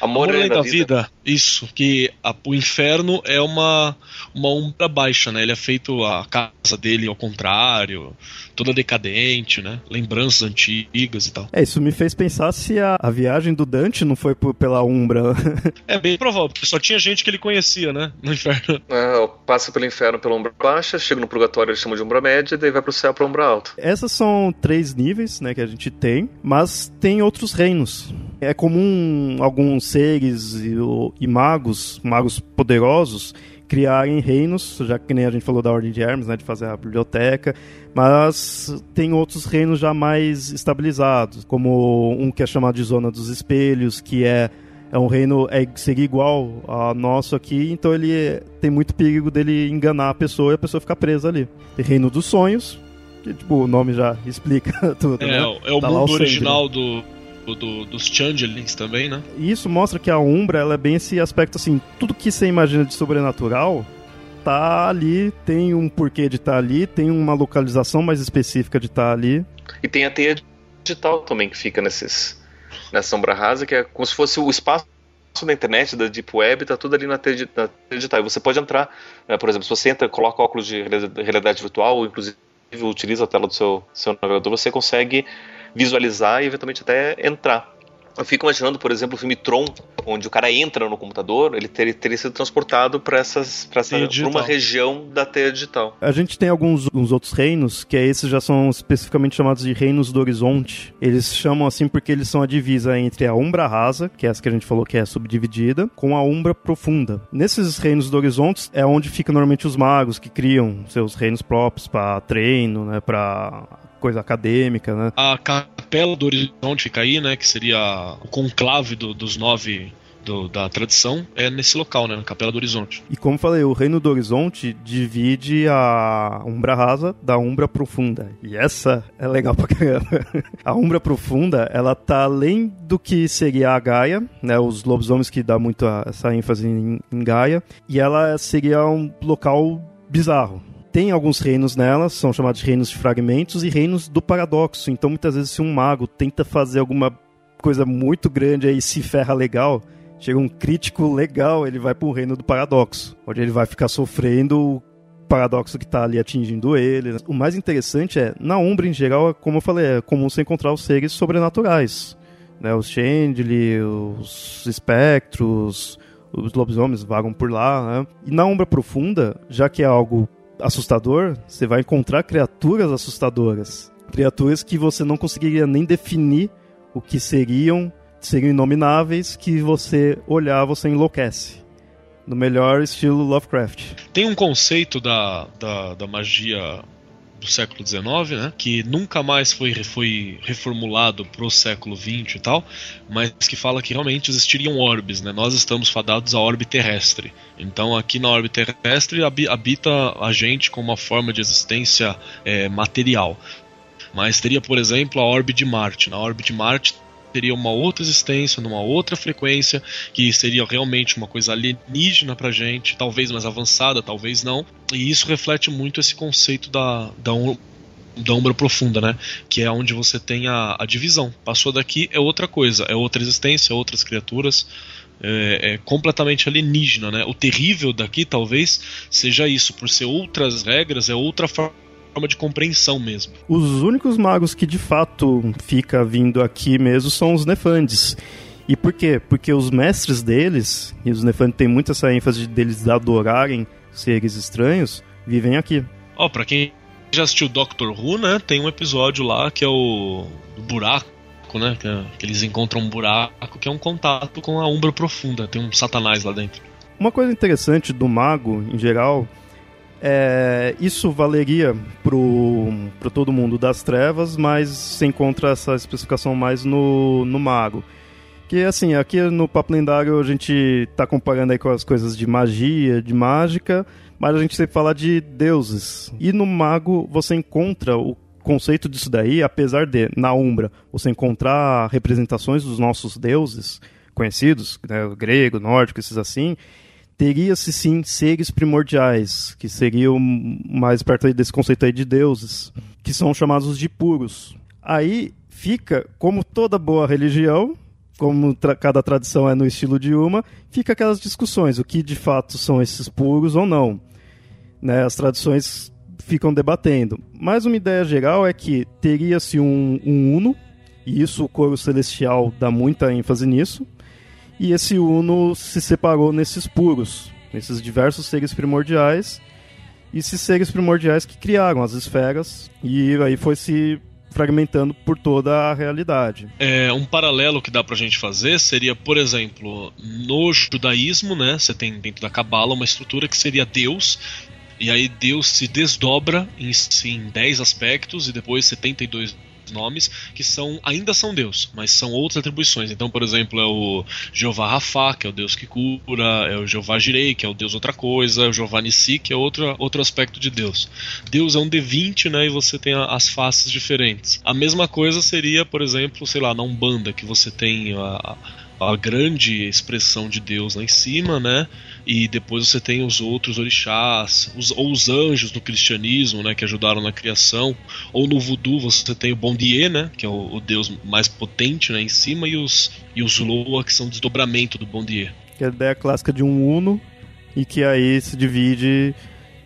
Amor, Amor além da, da vida. vida. Isso, que a, o inferno é uma, uma umbra baixa, né? Ele é feito a casa dele ao contrário, toda decadente, né? Lembranças antigas e tal. É, isso me fez pensar se a, a viagem do Dante não foi por, pela umbra. é bem provável, porque só tinha gente que ele conhecia, né? No inferno. É, passa pelo inferno pela umbra baixa, chega no purgatório, ele chama de umbra média, daí vai pro céu pra umbra alta. Essas são três níveis, né, que a gente tem, mas tem outros reinos. É comum alguns seres e, e magos, magos poderosos, criarem reinos, já que nem a gente falou da Ordem de Hermes, né, de fazer a biblioteca, mas tem outros reinos já mais estabilizados, como um que é chamado de Zona dos Espelhos, que é é um reino é seria igual ao nosso aqui, então ele tem muito perigo dele enganar a pessoa e a pessoa ficar presa ali. Tem Reino dos Sonhos, que tipo, o nome já explica tudo, é, né? É o tá mundo original do, do, dos Changelings também, né? E isso mostra que a Umbra ela é bem esse aspecto assim, tudo que você imagina de sobrenatural tá ali, tem um porquê de estar tá ali, tem uma localização mais específica de estar tá ali. E tem a teia digital também que fica nesses nessa sombra rasa, que é como se fosse o espaço da internet, da Deep Web, tá tudo ali na teia, na teia digital. E você pode entrar, né, por exemplo, se você entra, coloca óculos de realidade virtual, ou inclusive utiliza a tela do seu, seu navegador, você consegue visualizar e eventualmente até entrar Eu fico imaginando, por exemplo, o filme Tron, onde o cara entra no computador, ele teria, teria sido transportado para essas pra, essa, pra uma região da teia digital. A gente tem alguns, alguns outros reinos, que é esses já são especificamente chamados de reinos do horizonte. Eles chamam assim porque eles são a divisa entre a Umbra Rasa, que é essa que a gente falou que é subdividida, com a Umbra Profunda. Nesses reinos do horizonte é onde ficam normalmente os magos que criam seus reinos próprios para treino, né, para coisa acadêmica, né? A capela do horizonte fica aí, né? Que seria o conclave do, dos nove do, da tradição é nesse local, né, na Capela do Horizonte. E como falei, o Reino do Horizonte divide a Umbra Rasa da Umbra Profunda. E essa é legal pra caramba. a Umbra Profunda, ela tá além do que seria a Gaia, né, os lobisomens que dá muito essa ênfase em, em Gaia, e ela seria um local bizarro tem alguns reinos nela, são chamados de reinos de fragmentos e reinos do paradoxo. Então, muitas vezes, se um mago tenta fazer alguma coisa muito grande aí se ferra legal, chega um crítico legal, ele vai para o reino do paradoxo, onde ele vai ficar sofrendo o paradoxo que está ali atingindo ele. O mais interessante é, na Umbra em geral, como eu falei, é comum você encontrar os seres sobrenaturais. Né? Os Chandli, os espectros, os lobisomens vagam por lá. Né? E na Umbra Profunda, já que é algo assustador, você vai encontrar criaturas assustadoras. Criaturas que você não conseguiria nem definir o que seriam, seriam inomináveis, que você olhar, você enlouquece. No melhor estilo Lovecraft. Tem um conceito da, da, da magia do século XIX, né? Que nunca mais foi, foi reformulado pro século XX e tal, mas que fala que realmente existiriam orbes, né? Nós estamos fadados à orbe terrestre. Então aqui na orbe terrestre habita a gente com uma forma de existência é, material. Mas teria, por exemplo, a orbe de Marte. Na orbe de Marte teria uma outra existência, numa outra frequência, que seria realmente uma coisa alienígena pra gente, talvez mais avançada, talvez não. E isso reflete muito esse conceito da, da da Umbra Profunda, né? Que é onde você tem a, a divisão. Passou daqui é outra coisa, é outra existência, é outras criaturas. É, é, completamente alienígena, né? O terrível daqui talvez seja isso, por ser outras regras, é outra forma forma de compreensão mesmo. Os únicos magos que de fato fica vindo aqui mesmo são os Nefandes. E por quê? Porque os mestres deles, e os Nefandes têm muito essa ênfase deles adorarem seres estranhos, vivem aqui. Ó, oh, pra quem já assistiu Doctor Who, né, tem um episódio lá que é o do buraco, né, que, é, que eles encontram um buraco que é um contato com a umbra profunda, tem um satanás lá dentro. Uma coisa interessante do mago, em geral, é, isso valeria para todo mundo das trevas, mas se encontra essa especificação mais no, no mago. Que assim, aqui no Papo Lendário a gente está comparando aí com as coisas de magia, de mágica, mas a gente sempre fala de deuses. E no mago você encontra o conceito disso daí, apesar de, na Umbra, você encontrar representações dos nossos deuses conhecidos, né, grego, nórdico, esses assim, teria-se sim seres primordiais, que seriam mais perto desse conceito aí de deuses, que são chamados de puros. Aí fica, como toda boa religião, como tra cada tradição é no estilo de uma, fica aquelas discussões, o que de fato são esses puros ou não. Né, as tradições ficam debatendo. Mas uma ideia geral é que teria-se um, um uno, e isso o coro celestial dá muita ênfase nisso, e esse Uno se separou nesses puros, nesses diversos seres primordiais, e esses seres primordiais que criaram as esferas, e aí foi se fragmentando por toda a realidade. É, um paralelo que dá pra gente fazer seria, por exemplo, no judaísmo, né, você tem dentro da Cabala uma estrutura que seria Deus, e aí Deus se desdobra em, em 10 aspectos e depois 72 nomes que são ainda são Deus, mas são outras atribuições. Então, por exemplo, é o Jeová Rafa, que é o Deus que cura, é o Jeová Jirei, que é o Deus outra coisa, é o Jeová Nissi, que é outro, outro aspecto de Deus. Deus é um D20, né, e você tem as faces diferentes. A mesma coisa seria, por exemplo, sei lá, na Umbanda, que você tem a, a grande expressão de Deus lá em cima, né? E depois você tem os outros orixás, os, ou os anjos no cristianismo, né, que ajudaram na criação, ou no voodoo você tem o Bondier, né, que é o, o deus mais potente, né, em cima, e os, e os Loa, que são desdobramento do Bondier. Que é a ideia clássica de um Uno, e que aí se divide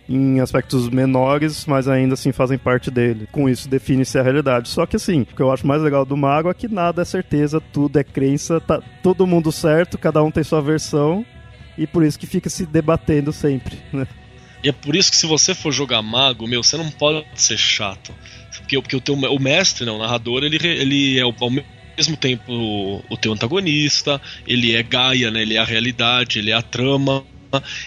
em aspectos menores, mas ainda assim fazem parte dele. Com isso define-se a realidade. Só que assim, o que eu acho mais legal do mago é que nada é certeza, tudo é crença, tá todo mundo certo, cada um tem sua versão, e por isso que fica se debatendo sempre, né? E é por isso que se você for jogar mago, meu, você não pode ser chato. Porque, porque o, teu, o mestre, não, o narrador, ele, ele é o, ao mesmo tempo o, o teu antagonista, ele é Gaia, né? Ele é a realidade, ele é a trama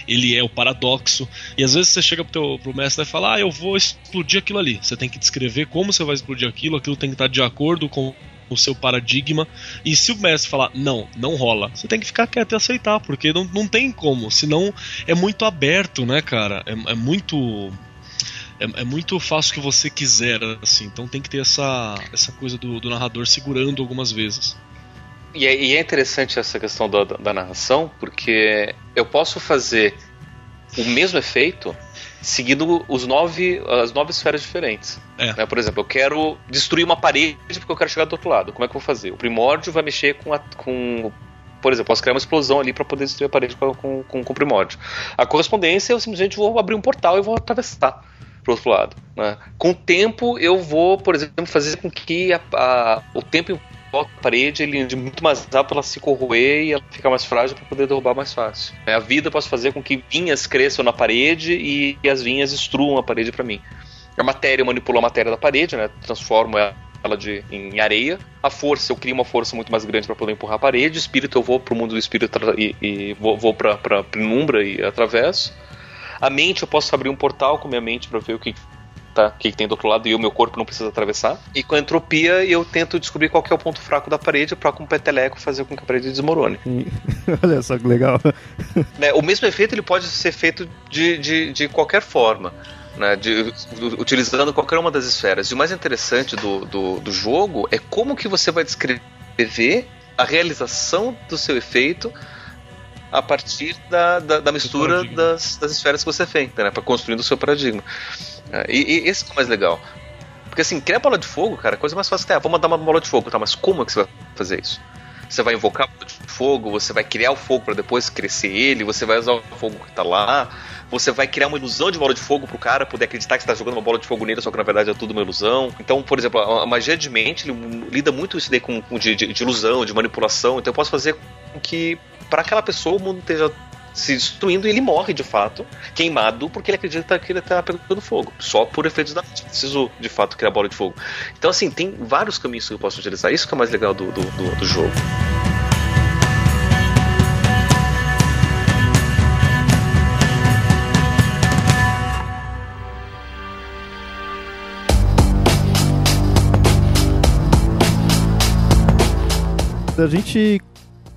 ele é o paradoxo. E às vezes você chega pro, teu, pro mestre e fala: Ah, eu vou explodir aquilo ali. Você tem que descrever como você vai explodir aquilo, aquilo tem que estar de acordo com o seu paradigma. E se o mestre falar, não, não rola, você tem que ficar quieto e aceitar, porque não, não tem como. Senão é muito aberto, né, cara? É, é muito. É, é, muito fácil que você quiser, assim. Então tem que ter essa, essa coisa do, do narrador segurando algumas vezes. E é, e é interessante essa questão da, da, narração, porque eu posso fazer o mesmo efeito seguindo os nove, as nove esferas diferentes. É. Né? Por exemplo, eu quero destruir uma parede porque eu quero chegar do outro lado. Como é que eu vou fazer? O primórdio vai mexer com, a, com por exemplo, posso criar uma explosão ali para poder destruir a parede com, com, com, o primórdio. A correspondência, eu simplesmente vou abrir um portal e vou atravessar para o outro lado. Né? Com o tempo, eu vou, por exemplo, fazer com que a, a, o tempo a parede, ele de muito mais rápido ela se corroer e ela fica mais frágil para poder derrubar mais fácil. É, a vida posso fazer com que vinhas cresçam na parede e, e as vinhas destruam a parede para mim. A matéria, eu manipulo a matéria da parede, né? Transformo ela de, em areia. A força, eu crio uma força muito mais grande para poder empurrar a parede. O espírito, eu vou pro mundo do espírito e, e vou, vou pra, pra penumbra e atravesso. A mente, eu posso abrir um portal com minha mente para ver o que tá, que tem do outro lado e o meu corpo não precisa atravessar. E com a entropia eu tento descobrir qual é o ponto fraco da parede para com o peteleco fazer com que a parede desmorone. Olha só que legal. Né, o mesmo efeito ele pode ser feito de, de, de qualquer forma. Né, de, utilizando qualquer uma das esferas. E o mais interessante do, do, do jogo é como que você vai descrever a realização do seu efeito a partir da, da, da mistura das, das esferas que você fez, né, para construir o seu paradigma. É, e, e, esse é o mais legal. Porque assim, criar bola de fogo, cara, a coisa mais fácil é, ah, vamos mandar uma bola de fogo, tá? Mas como é que você vai fazer isso? Você vai invocar de fogo, você vai criar o fogo para depois crescer ele, você vai usar o fogo que tá lá, você vai criar uma ilusão de bola de fogo pro cara poder acreditar que você tá jogando uma bola de fogo nele, só que na verdade é tudo uma ilusão. Então, por exemplo, a, magia de mente lida muito isso daí com, com de, de, de, ilusão, de manipulação. Então eu posso fazer com que para aquela pessoa o mundo esteja se destruindo e ele morre de fato, queimado, porque ele acredita que ele está pegando fogo, só por efeitos da mente. Preciso de fato criar bola de fogo. Então, assim, tem vários caminhos que eu posso utilizar. Isso que é mais legal do, do, do, do jogo. A gente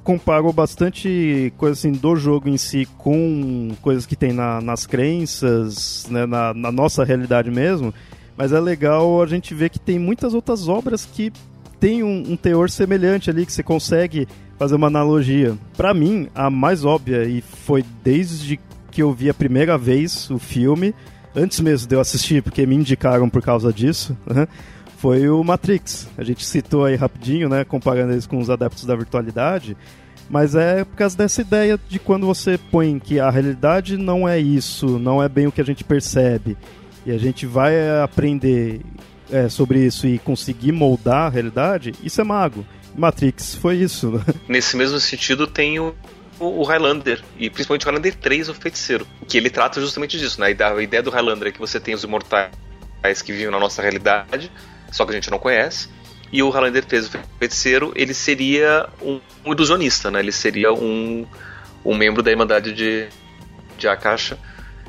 comparo bastante coisa assim do jogo em si com coisas que tem na, nas crenças, né, na, na, nossa realidade mesmo. Mas é legal a gente ver que tem muitas outras obras que tem um, um teor semelhante ali, que você consegue fazer uma analogia. Para mim, a mais óbvia, e foi desde que eu vi a primeira vez o filme, antes mesmo de eu assistir, porque me indicaram por causa disso, né? Foi o Matrix. A gente citou aí rapidinho, né, comparando eles com os adeptos da virtualidade, mas é por causa dessa ideia de quando você põe que a realidade não é isso, não é bem o que a gente percebe, e a gente vai aprender é, sobre isso e conseguir moldar a realidade, isso é mago. Matrix foi isso. Né? Nesse mesmo sentido, tem o, o Highlander, e principalmente o Highlander 3, o Feiticeiro, que ele trata justamente disso, né? A ideia do Highlander é que você tem os imortais que vivem na nossa realidade, só que a gente não conhece. E o Highlander fez o feiticeiro, ele seria um, um ilusionista, né? Ele seria um, um membro da Irmandade de, de Akasha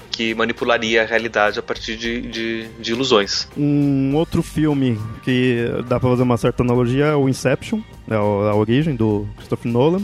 que manipularia a realidade a partir de, de, de, ilusões. Um outro filme que dá pra fazer uma certa analogia é o Inception, né, a origem do Christopher Nolan.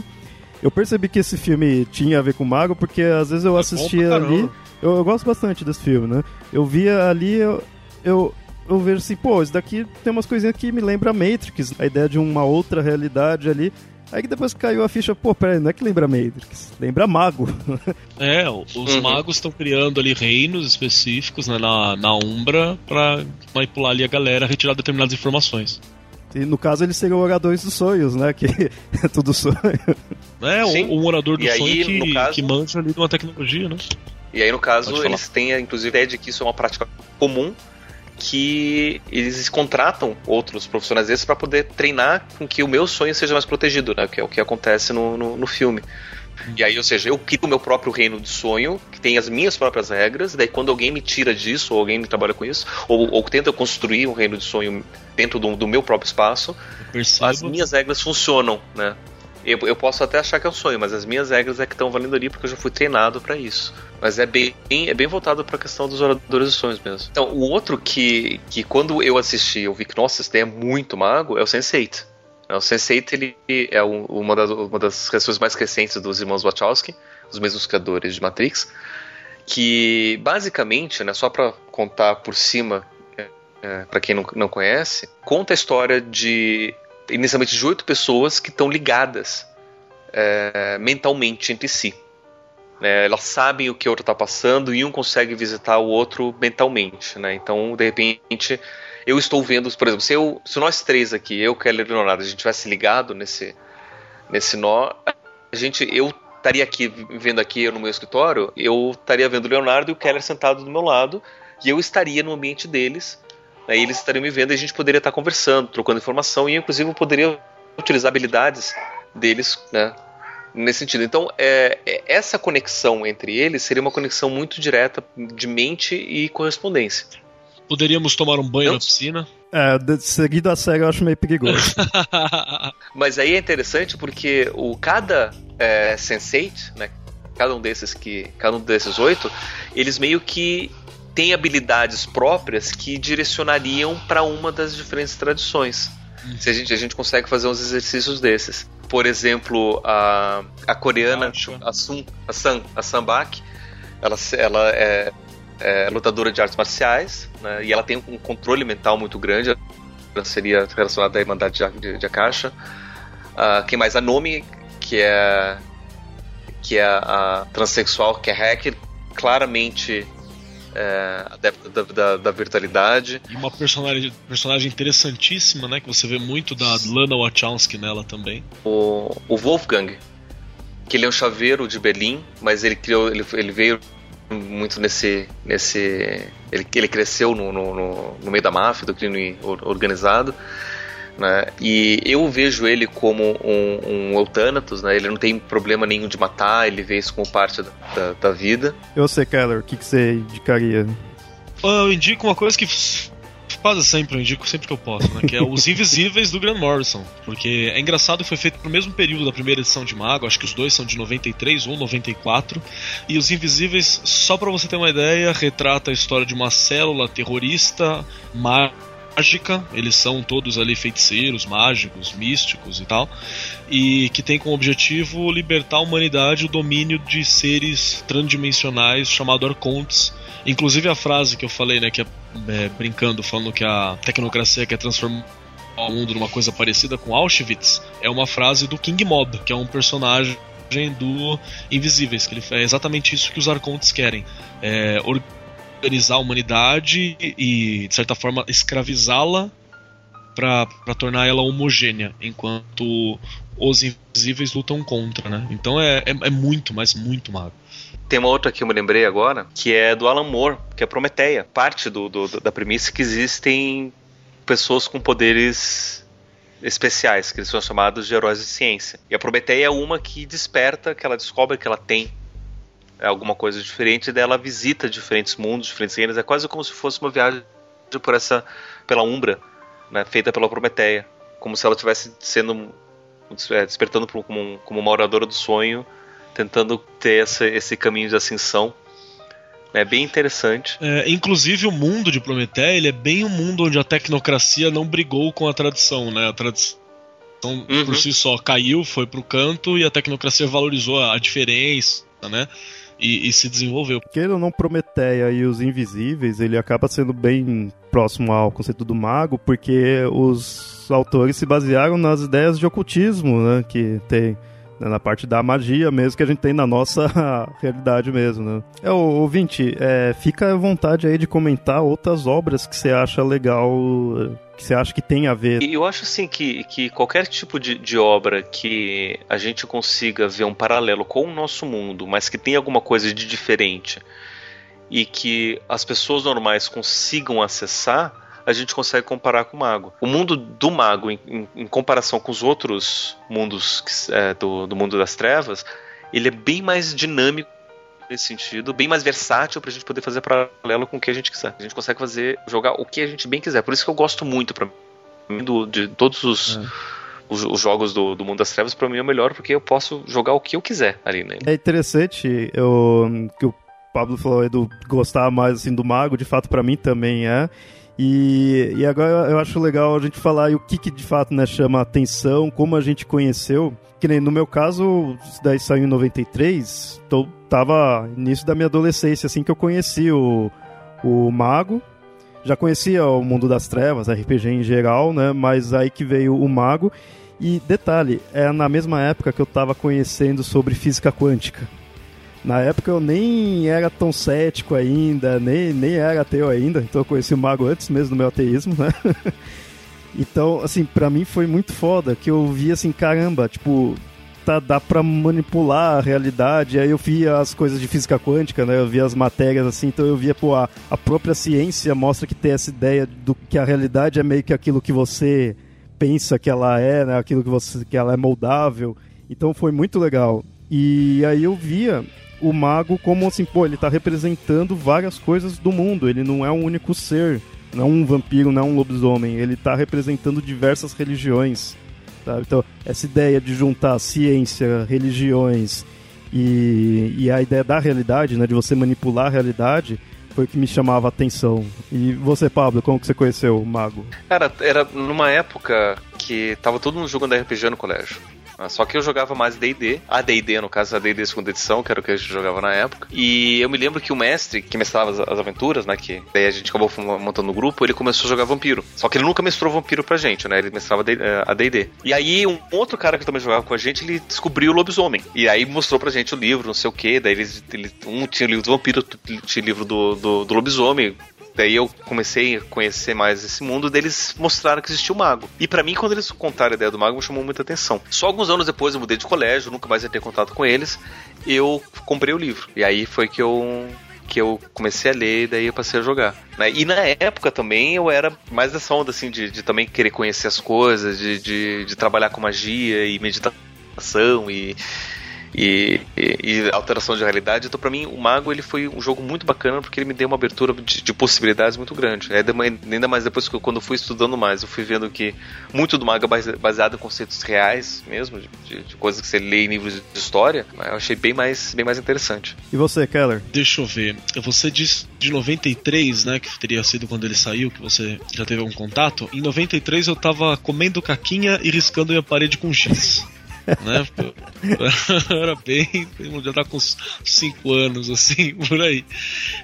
Eu percebi que esse filme tinha a ver com o Mago, porque às vezes eu é assistia ali. Eu, eu, gosto bastante desse filme, né? Eu via ali, eu, eu eu vejo assim, pô, isso daqui tem umas coisinhas que me lembra Matrix, a ideia de uma outra realidade ali. Aí que depois caiu a ficha, pô, peraí, não é que lembra Matrix, lembra Mago. É, os uhum. magos estão criando ali reinos específicos né, na, na Umbra pra manipular ali a galera, retirar determinadas informações. E no caso eles seriam oradores dos sonhos, né? Que é tudo sonho. É, um, um orador do sonho aí, que, caso... que manja ali de uma tecnologia, né? E aí, no caso, eles têm, inclusive, a ideia de que isso é uma prática comum que eles contratam outros profissionais desses para poder treinar com que o meu sonho seja mais protegido, né? Que é o que acontece no, no, no filme. E aí, ou seja, eu crio o meu próprio reino de sonho, que tem as minhas próprias regras, daí quando alguém me tira disso, ou alguém me trabalha com isso, ou, ou tenta construir um reino de sonho dentro do, do meu próprio espaço, as minhas regras funcionam, né? Eu, eu, posso até achar que é um sonho, mas as minhas regras é que estão valendo ali porque eu já fui treinado para isso. Mas é bem, é bem voltado para a questão dos oradores de sonhos mesmo. Então, o outro que, que quando eu assisti, eu vi que, nossa, esse é muito mago, é o Sense8. O Sense8 ele é uma das, uma das questões mais recentes dos irmãos Wachowski, os mesmos criadores de Matrix, que basicamente, né, só para contar por cima, é, é para quem não, não conhece, conta a história de inicialmente de oito pessoas que estão ligadas é, mentalmente entre si. É, elas sabem o que o outro está passando e um consegue visitar o outro mentalmente. Né? Então, de repente, eu estou vendo, por exemplo, se, eu, se nós três aqui, eu, Keller e Leonardo, a gente tivesse ligado nesse, nesse nó, a gente, eu estaria aqui vendo aqui no meu escritório, eu estaria vendo o Leonardo e o Keller sentado do meu lado e eu estaria no ambiente deles Aí eles estariam me vendo e a gente poderia estar conversando, trocando informação e inclusive eu poderia utilizar habilidades deles, né? Nesse sentido. Então, é, é, essa conexão entre eles seria uma conexão muito direta de mente e correspondência. Poderíamos tomar um banho na piscina? É, seguido a série eu acho meio perigoso. Mas aí é interessante porque o cada é, Sense8, né, cada um desses que, cada um desses oito, eles meio que tem habilidades próprias que direcionariam para uma das diferentes tradições. Uhum. Se a gente, a gente consegue fazer uns exercícios desses. Por exemplo, a, a coreana, a Sun, a Sun, a Sambak, ela, ela é, é, lutadora de artes marciais, né, e ela tem um controle mental muito grande, ela seria relacionada à Irmandade de, de, de Akasha. Uh, quem mais? A Nomi, que é, que é a transexual, que é hacker, claramente é, adepta da, da, da, virtualidade. E uma personagem, personagem interessantíssima, né? Que você vê muito da Lana Wachowski nela também. O, o Wolfgang, que ele é um chaveiro de Berlim, mas ele criou, ele, ele veio muito nesse, nesse, ele, ele cresceu no, no, no meio da máfia, do crime organizado. Né? E eu vejo ele como um, um Eutanatos, né? Ele não tem problema nenhum de matar, ele vê isso como parte da, da, da vida. Eu sei, Keller, o que, que você indicaria? Eu indico uma coisa que quase sempre, eu indico sempre que eu posso, né? Que é Os Invisíveis do Grant Morrison. Porque é engraçado que foi feito no mesmo período da primeira edição de Mago, acho que os dois são de 93 ou 94. E Os Invisíveis, só para você ter uma ideia, retrata a história de uma célula terrorista, mágica mágica, eles são todos ali feiticeiros, mágicos, místicos e tal, e que tem como objetivo libertar a humanidade do domínio de seres transdimensionais chamados arcontes. Inclusive a frase que eu falei, né, que é, é brincando, falando que a tecnocracia quer transformar o mundo numa coisa parecida com Auschwitz, é uma frase do King Mob, que é um personagem do Invisíveis, que ele é exatamente isso que os arcontes querem. É, organizar a humanidade e, de certa forma, escravizá-la para tornar ela homogênea, enquanto os invisíveis lutam contra, né? Então é, é, é, muito, mas muito mago. Tem uma outra que eu me lembrei agora, que é do Alan Moore, que é Prometeia. Parte do, do da premissa que existem pessoas com poderes especiais, que eles são chamados de heróis de ciência. E a Prometeia é uma que desperta, que ela descobre que ela tem é alguma coisa diferente, dela visita diferentes mundos, diferentes reinos. É quase como se fosse uma viagem por essa pela Umbra, né, feita pela Prometeia, como se ela estivesse sendo é, despertando como, como uma oradora do sonho, tentando ter essa, esse caminho de ascensão. É bem interessante. É, inclusive o mundo de Prometeia ele é bem um mundo onde a tecnocracia não brigou com a tradição, né? A tradição uhum. por si só caiu, foi pro canto e a tecnocracia valorizou a diferença, né? E, e se desenvolveu. Queira ou não, Prometeia e os Invisíveis, ele acaba sendo bem próximo ao conceito do mago, porque os autores se basearam nas ideias de ocultismo, né, que tem né, na parte da magia mesmo que a gente tem na nossa realidade mesmo, né? É, ouvinte, é, fica à vontade aí de comentar outras obras que você acha legal que você acha que tem a ver? Eu acho assim que, que qualquer tipo de, de obra que a gente consiga ver um paralelo com o nosso mundo, mas que tem alguma coisa de diferente e que as pessoas normais consigam acessar, a gente consegue comparar com o mago. O mundo do mago, em, em, em comparação com os outros mundos é, do, do mundo das trevas, ele é bem mais dinâmico nesse sentido, bem mais versátil pra gente poder fazer paralelo com o que a gente quiser. A gente consegue fazer, jogar o que a gente bem quiser. Por isso que eu gosto muito pra mim do, de todos os. É. Os, os, jogos do, do Mundo das Trevas, para mim é o melhor porque eu posso jogar o que eu quiser ali, né? É interessante eu, que o Pablo falou aí do gostar mais assim do mago, de fato para mim também é. E, e agora eu acho legal a gente falar o que, que de fato né, chama atenção, como a gente conheceu. Que nem no meu caso, isso daí saiu em 93, tô, tava início da minha adolescência, assim que eu conheci o, o Mago. Já conhecia o mundo das trevas, RPG em geral, né? Mas aí que veio o Mago. E detalhe, é na mesma época que eu tava conhecendo sobre física quântica. Na época eu nem era tão cético ainda, nem, nem era ateu ainda, então eu conheci o mago antes mesmo do meu ateísmo, né? então, assim, para mim foi muito foda que eu vi assim, caramba, tipo, tá, dá pra manipular a realidade. Aí eu via as coisas de física quântica, né? Eu via as matérias assim, então eu via, pô, a, a própria ciência mostra que tem essa ideia do que a realidade é meio que aquilo que você pensa que ela é, né? Aquilo que você que ela é moldável. Então foi muito legal. E aí eu via o mago como assim, pô, ele tá representando várias coisas do mundo, ele não é um único ser, não um vampiro, não um lobisomem, ele tá representando diversas religiões. Tá? Então, essa ideia de juntar ciência, religiões e, e a ideia da realidade, né, de você manipular a realidade, foi o que me chamava a atenção. E você, Pablo, como que você conheceu o mago? Cara, era numa época que tava todo mundo jogando RPG no colégio. Ah, só que eu jogava mais D&D, a D&D no caso a D&D segunda edição, que era o que a gente jogava na época. E eu me lembro que o mestre que mestrava as, as aventuras, né, que daí a gente acabou montando o grupo, ele começou a jogar vampiro. Só que ele nunca mestrou vampiro pra gente, né? Ele mestrava eh, a D&D. E aí um outro cara que também jogava com a gente, ele descobriu o lobisomem. E aí mostrou pra gente o livro, não sei o que. Daí ele, ele, um tinha o livro do vampiro, outro tinha o livro do, do, do lobisomem Daí eu comecei a conhecer mais esse mundo, deles mostraram que existia o mago. E para mim, quando eles contaram a ideia do mago, me chamou muita atenção. Só alguns anos depois eu mudei de colégio, nunca mais ia ter contato com eles. Eu comprei o livro. E aí foi que eu que eu comecei a ler e daí eu passei a jogar. Né? E na época também eu era mais dessa onda assim de, de também querer conhecer as coisas, de, de, de trabalhar com magia e meditação e, e, e, e, alteração de realidade. Então, para mim, o Mago ele foi um jogo muito bacana porque ele me deu uma abertura de, de possibilidades muito grande. É, ainda mais depois que eu, quando eu fui estudando mais, eu fui vendo que muito do Mago é baseado em conceitos reais mesmo, de, de, coisas que você lê em livros de história. Eu achei bem mais, bem mais interessante. E você, Keller? Deixa eu ver. Você disse de 93, né, que teria sido quando ele saiu, que você já teve algum contato. Em 93 eu tava comendo caquinha e riscando minha parede com giz né? era bem. Já tá com 5 anos, assim, por aí.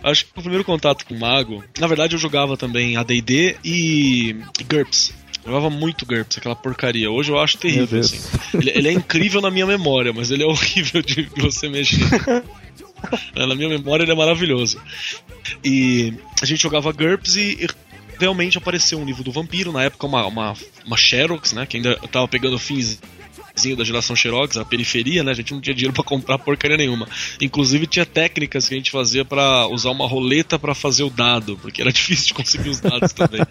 Acho que o primeiro contato com o Mago. Na verdade, eu jogava também ADD e GURPS. Eu jogava muito GURPS, aquela porcaria. Hoje eu acho terrível, assim. Ele, ele, é incrível na minha memória, mas ele é horrível de, de você mexer. na minha memória ele é maravilhoso. E a gente jogava GURPS e, e realmente apareceu um livro do vampiro, na época uma, uma, uma Xerox, né? Que ainda tava pegando fins da geração Xerox, a periferia, né? A gente não tinha dinheiro para comprar porcaria nenhuma. Inclusive tinha técnicas que a gente fazia para usar uma roleta para fazer o dado, porque era difícil de conseguir os dados também.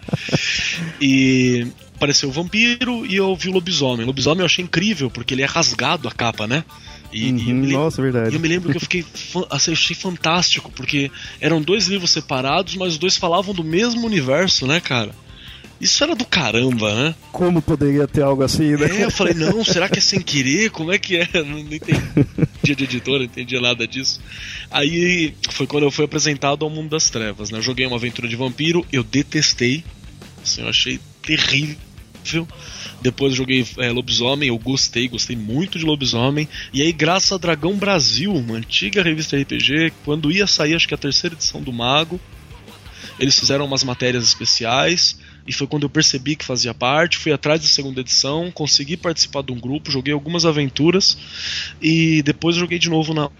E apareceu o vampiro e eu vi o lobisomem. O lobisomem eu achei incrível, porque ele é rasgado a capa, né? E, uhum, e nossa, verdade. E eu me lembro que eu fiquei assim, achei fantástico, porque eram dois livros separados, mas os dois falavam do mesmo universo, né, cara? Isso era do caramba, né? Como poderia ter algo assim, né? É, eu falei, não, será que é sem querer? Como é que é? Não, não entendi de editora, não entendi nada disso. Aí foi quando eu fui apresentado ao mundo das trevas, né? Eu joguei uma aventura de vampiro, eu detestei. Assim, eu achei terrível. Depois joguei é, Lobisomem, eu gostei, gostei muito de Lobisomem. E aí, graças a Dragão Brasil, uma antiga revista RPG, quando ia sair, acho que a terceira edição do Mago, eles fizeram umas matérias especiais e foi quando eu percebi que fazia parte, fui atrás da segunda edição, consegui participar de um grupo, joguei algumas aventuras e depois joguei de novo na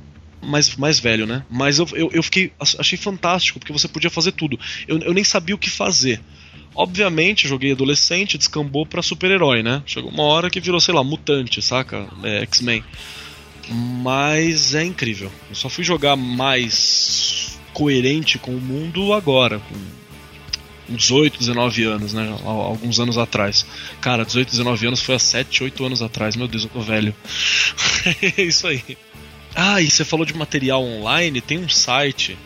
mais, mais velho, né? Mas eu, eu, eu fiquei achei fantástico porque você podia fazer tudo. Eu, eu nem sabia o que fazer. Obviamente, joguei adolescente, descambou pra super-herói, né? Chegou uma hora que virou, sei lá, mutante, saca? É, X-Men. Mas é incrível. Eu só fui jogar mais coerente com o mundo agora, com 18, 19 anos, né? Alguns anos atrás. Cara, 18, 19 anos foi há 7, 8 anos atrás. Meu Deus, eu tô velho. é isso aí. Ah, e você falou de material online, tem um site.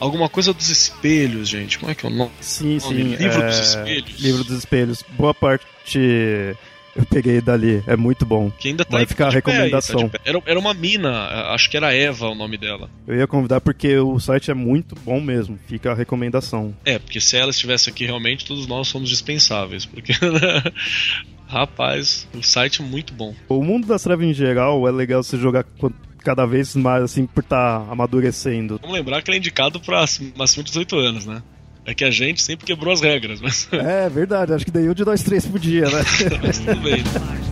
Alguma coisa dos espelhos, gente. Como é que é o nome? Sim, sim. Livro é... dos espelhos. Livro dos espelhos. Boa parte eu peguei dali, é muito bom. Que ainda tá Vai ficar a recomendação. Aí, tá era, era uma mina, acho que era Eva o nome dela. Eu ia convidar porque o site é muito bom mesmo, fica a recomendação. É, porque se ela estivesse aqui realmente, todos nós somos dispensáveis, porque rapaz, o site é muito bom. O mundo das trevas em geral é legal você jogar cada vez mais assim por estar tá amadurecendo. Vamos lembrar que ele é indicado para acima de 18 anos, né? É que a gente sempre quebrou as regras, mas. É verdade, acho que daí um de nós três podia, né? mas tudo bem.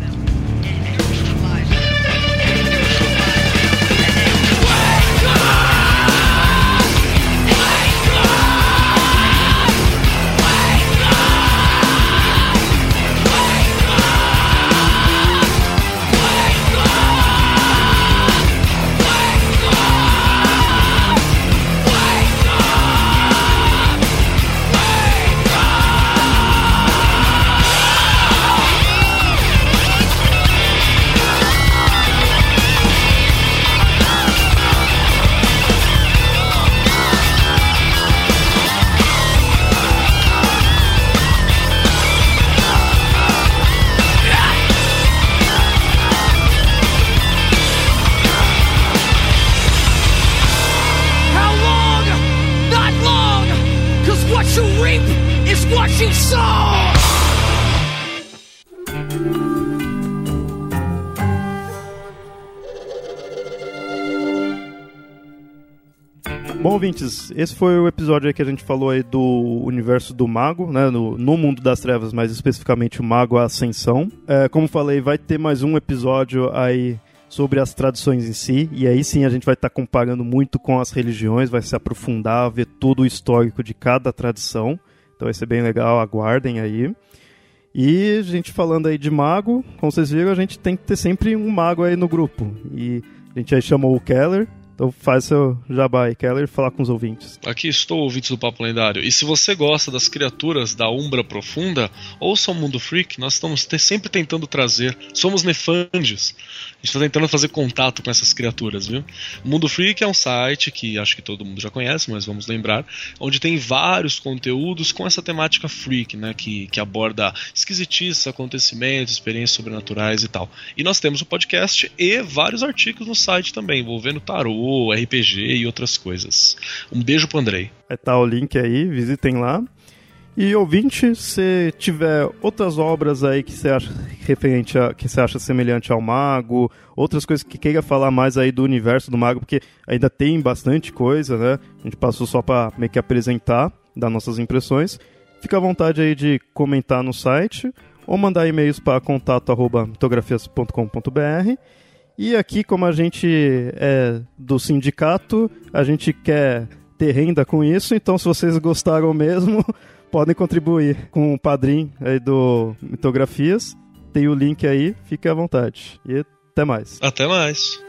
ouvintes, esse foi o episódio que a gente falou aí do universo do mago, né? No, no mundo das trevas, mais especificamente o mago a ascensão. É, como falei, vai ter mais um episódio aí sobre as tradições em si, e aí sim a gente vai estar tá comparando muito com as religiões, vai se aprofundar, ver todo o histórico de cada tradição. Então vai ser bem legal, aguardem aí. E a gente falando aí de mago, como vocês viram, a gente tem que ter sempre um mago aí no grupo. E a gente aí chamou o Keller, então faz seu jabá aí, Keller, falar com os ouvintes. Aqui estou, ouvintes do Papo Lendário. E se você gosta das criaturas da Umbra Profunda, ouça o Mundo Freak, nós estamos sempre tentando trazer. Somos nefandes. Está tentando fazer contato com essas criaturas, viu? O Mundo Freak é um site que acho que todo mundo já conhece, mas vamos lembrar, onde tem vários conteúdos com essa temática freak, né? Que, que aborda esquisitices, acontecimentos, experiências sobrenaturais e tal. E nós temos o podcast e vários artigos no site também, envolvendo tarô RPG e outras coisas. Um beijo pro Andrei. Vai tá o link aí, visitem lá. E ouvinte, se tiver outras obras aí que você acha referente a, que você acha semelhante ao Mago, outras coisas que queira falar mais aí do universo do Mago, porque ainda tem bastante coisa, né? A gente passou só para meio que apresentar, dar nossas impressões. Fica à vontade aí de comentar no site ou mandar e-mails para contato@mitografias.com.br e aqui, como a gente é do sindicato, a gente quer ter renda com isso, então se vocês gostaram mesmo, podem contribuir com o padrinho aí do Mitografias. Tem o link aí, fique à vontade. E até mais. Até mais.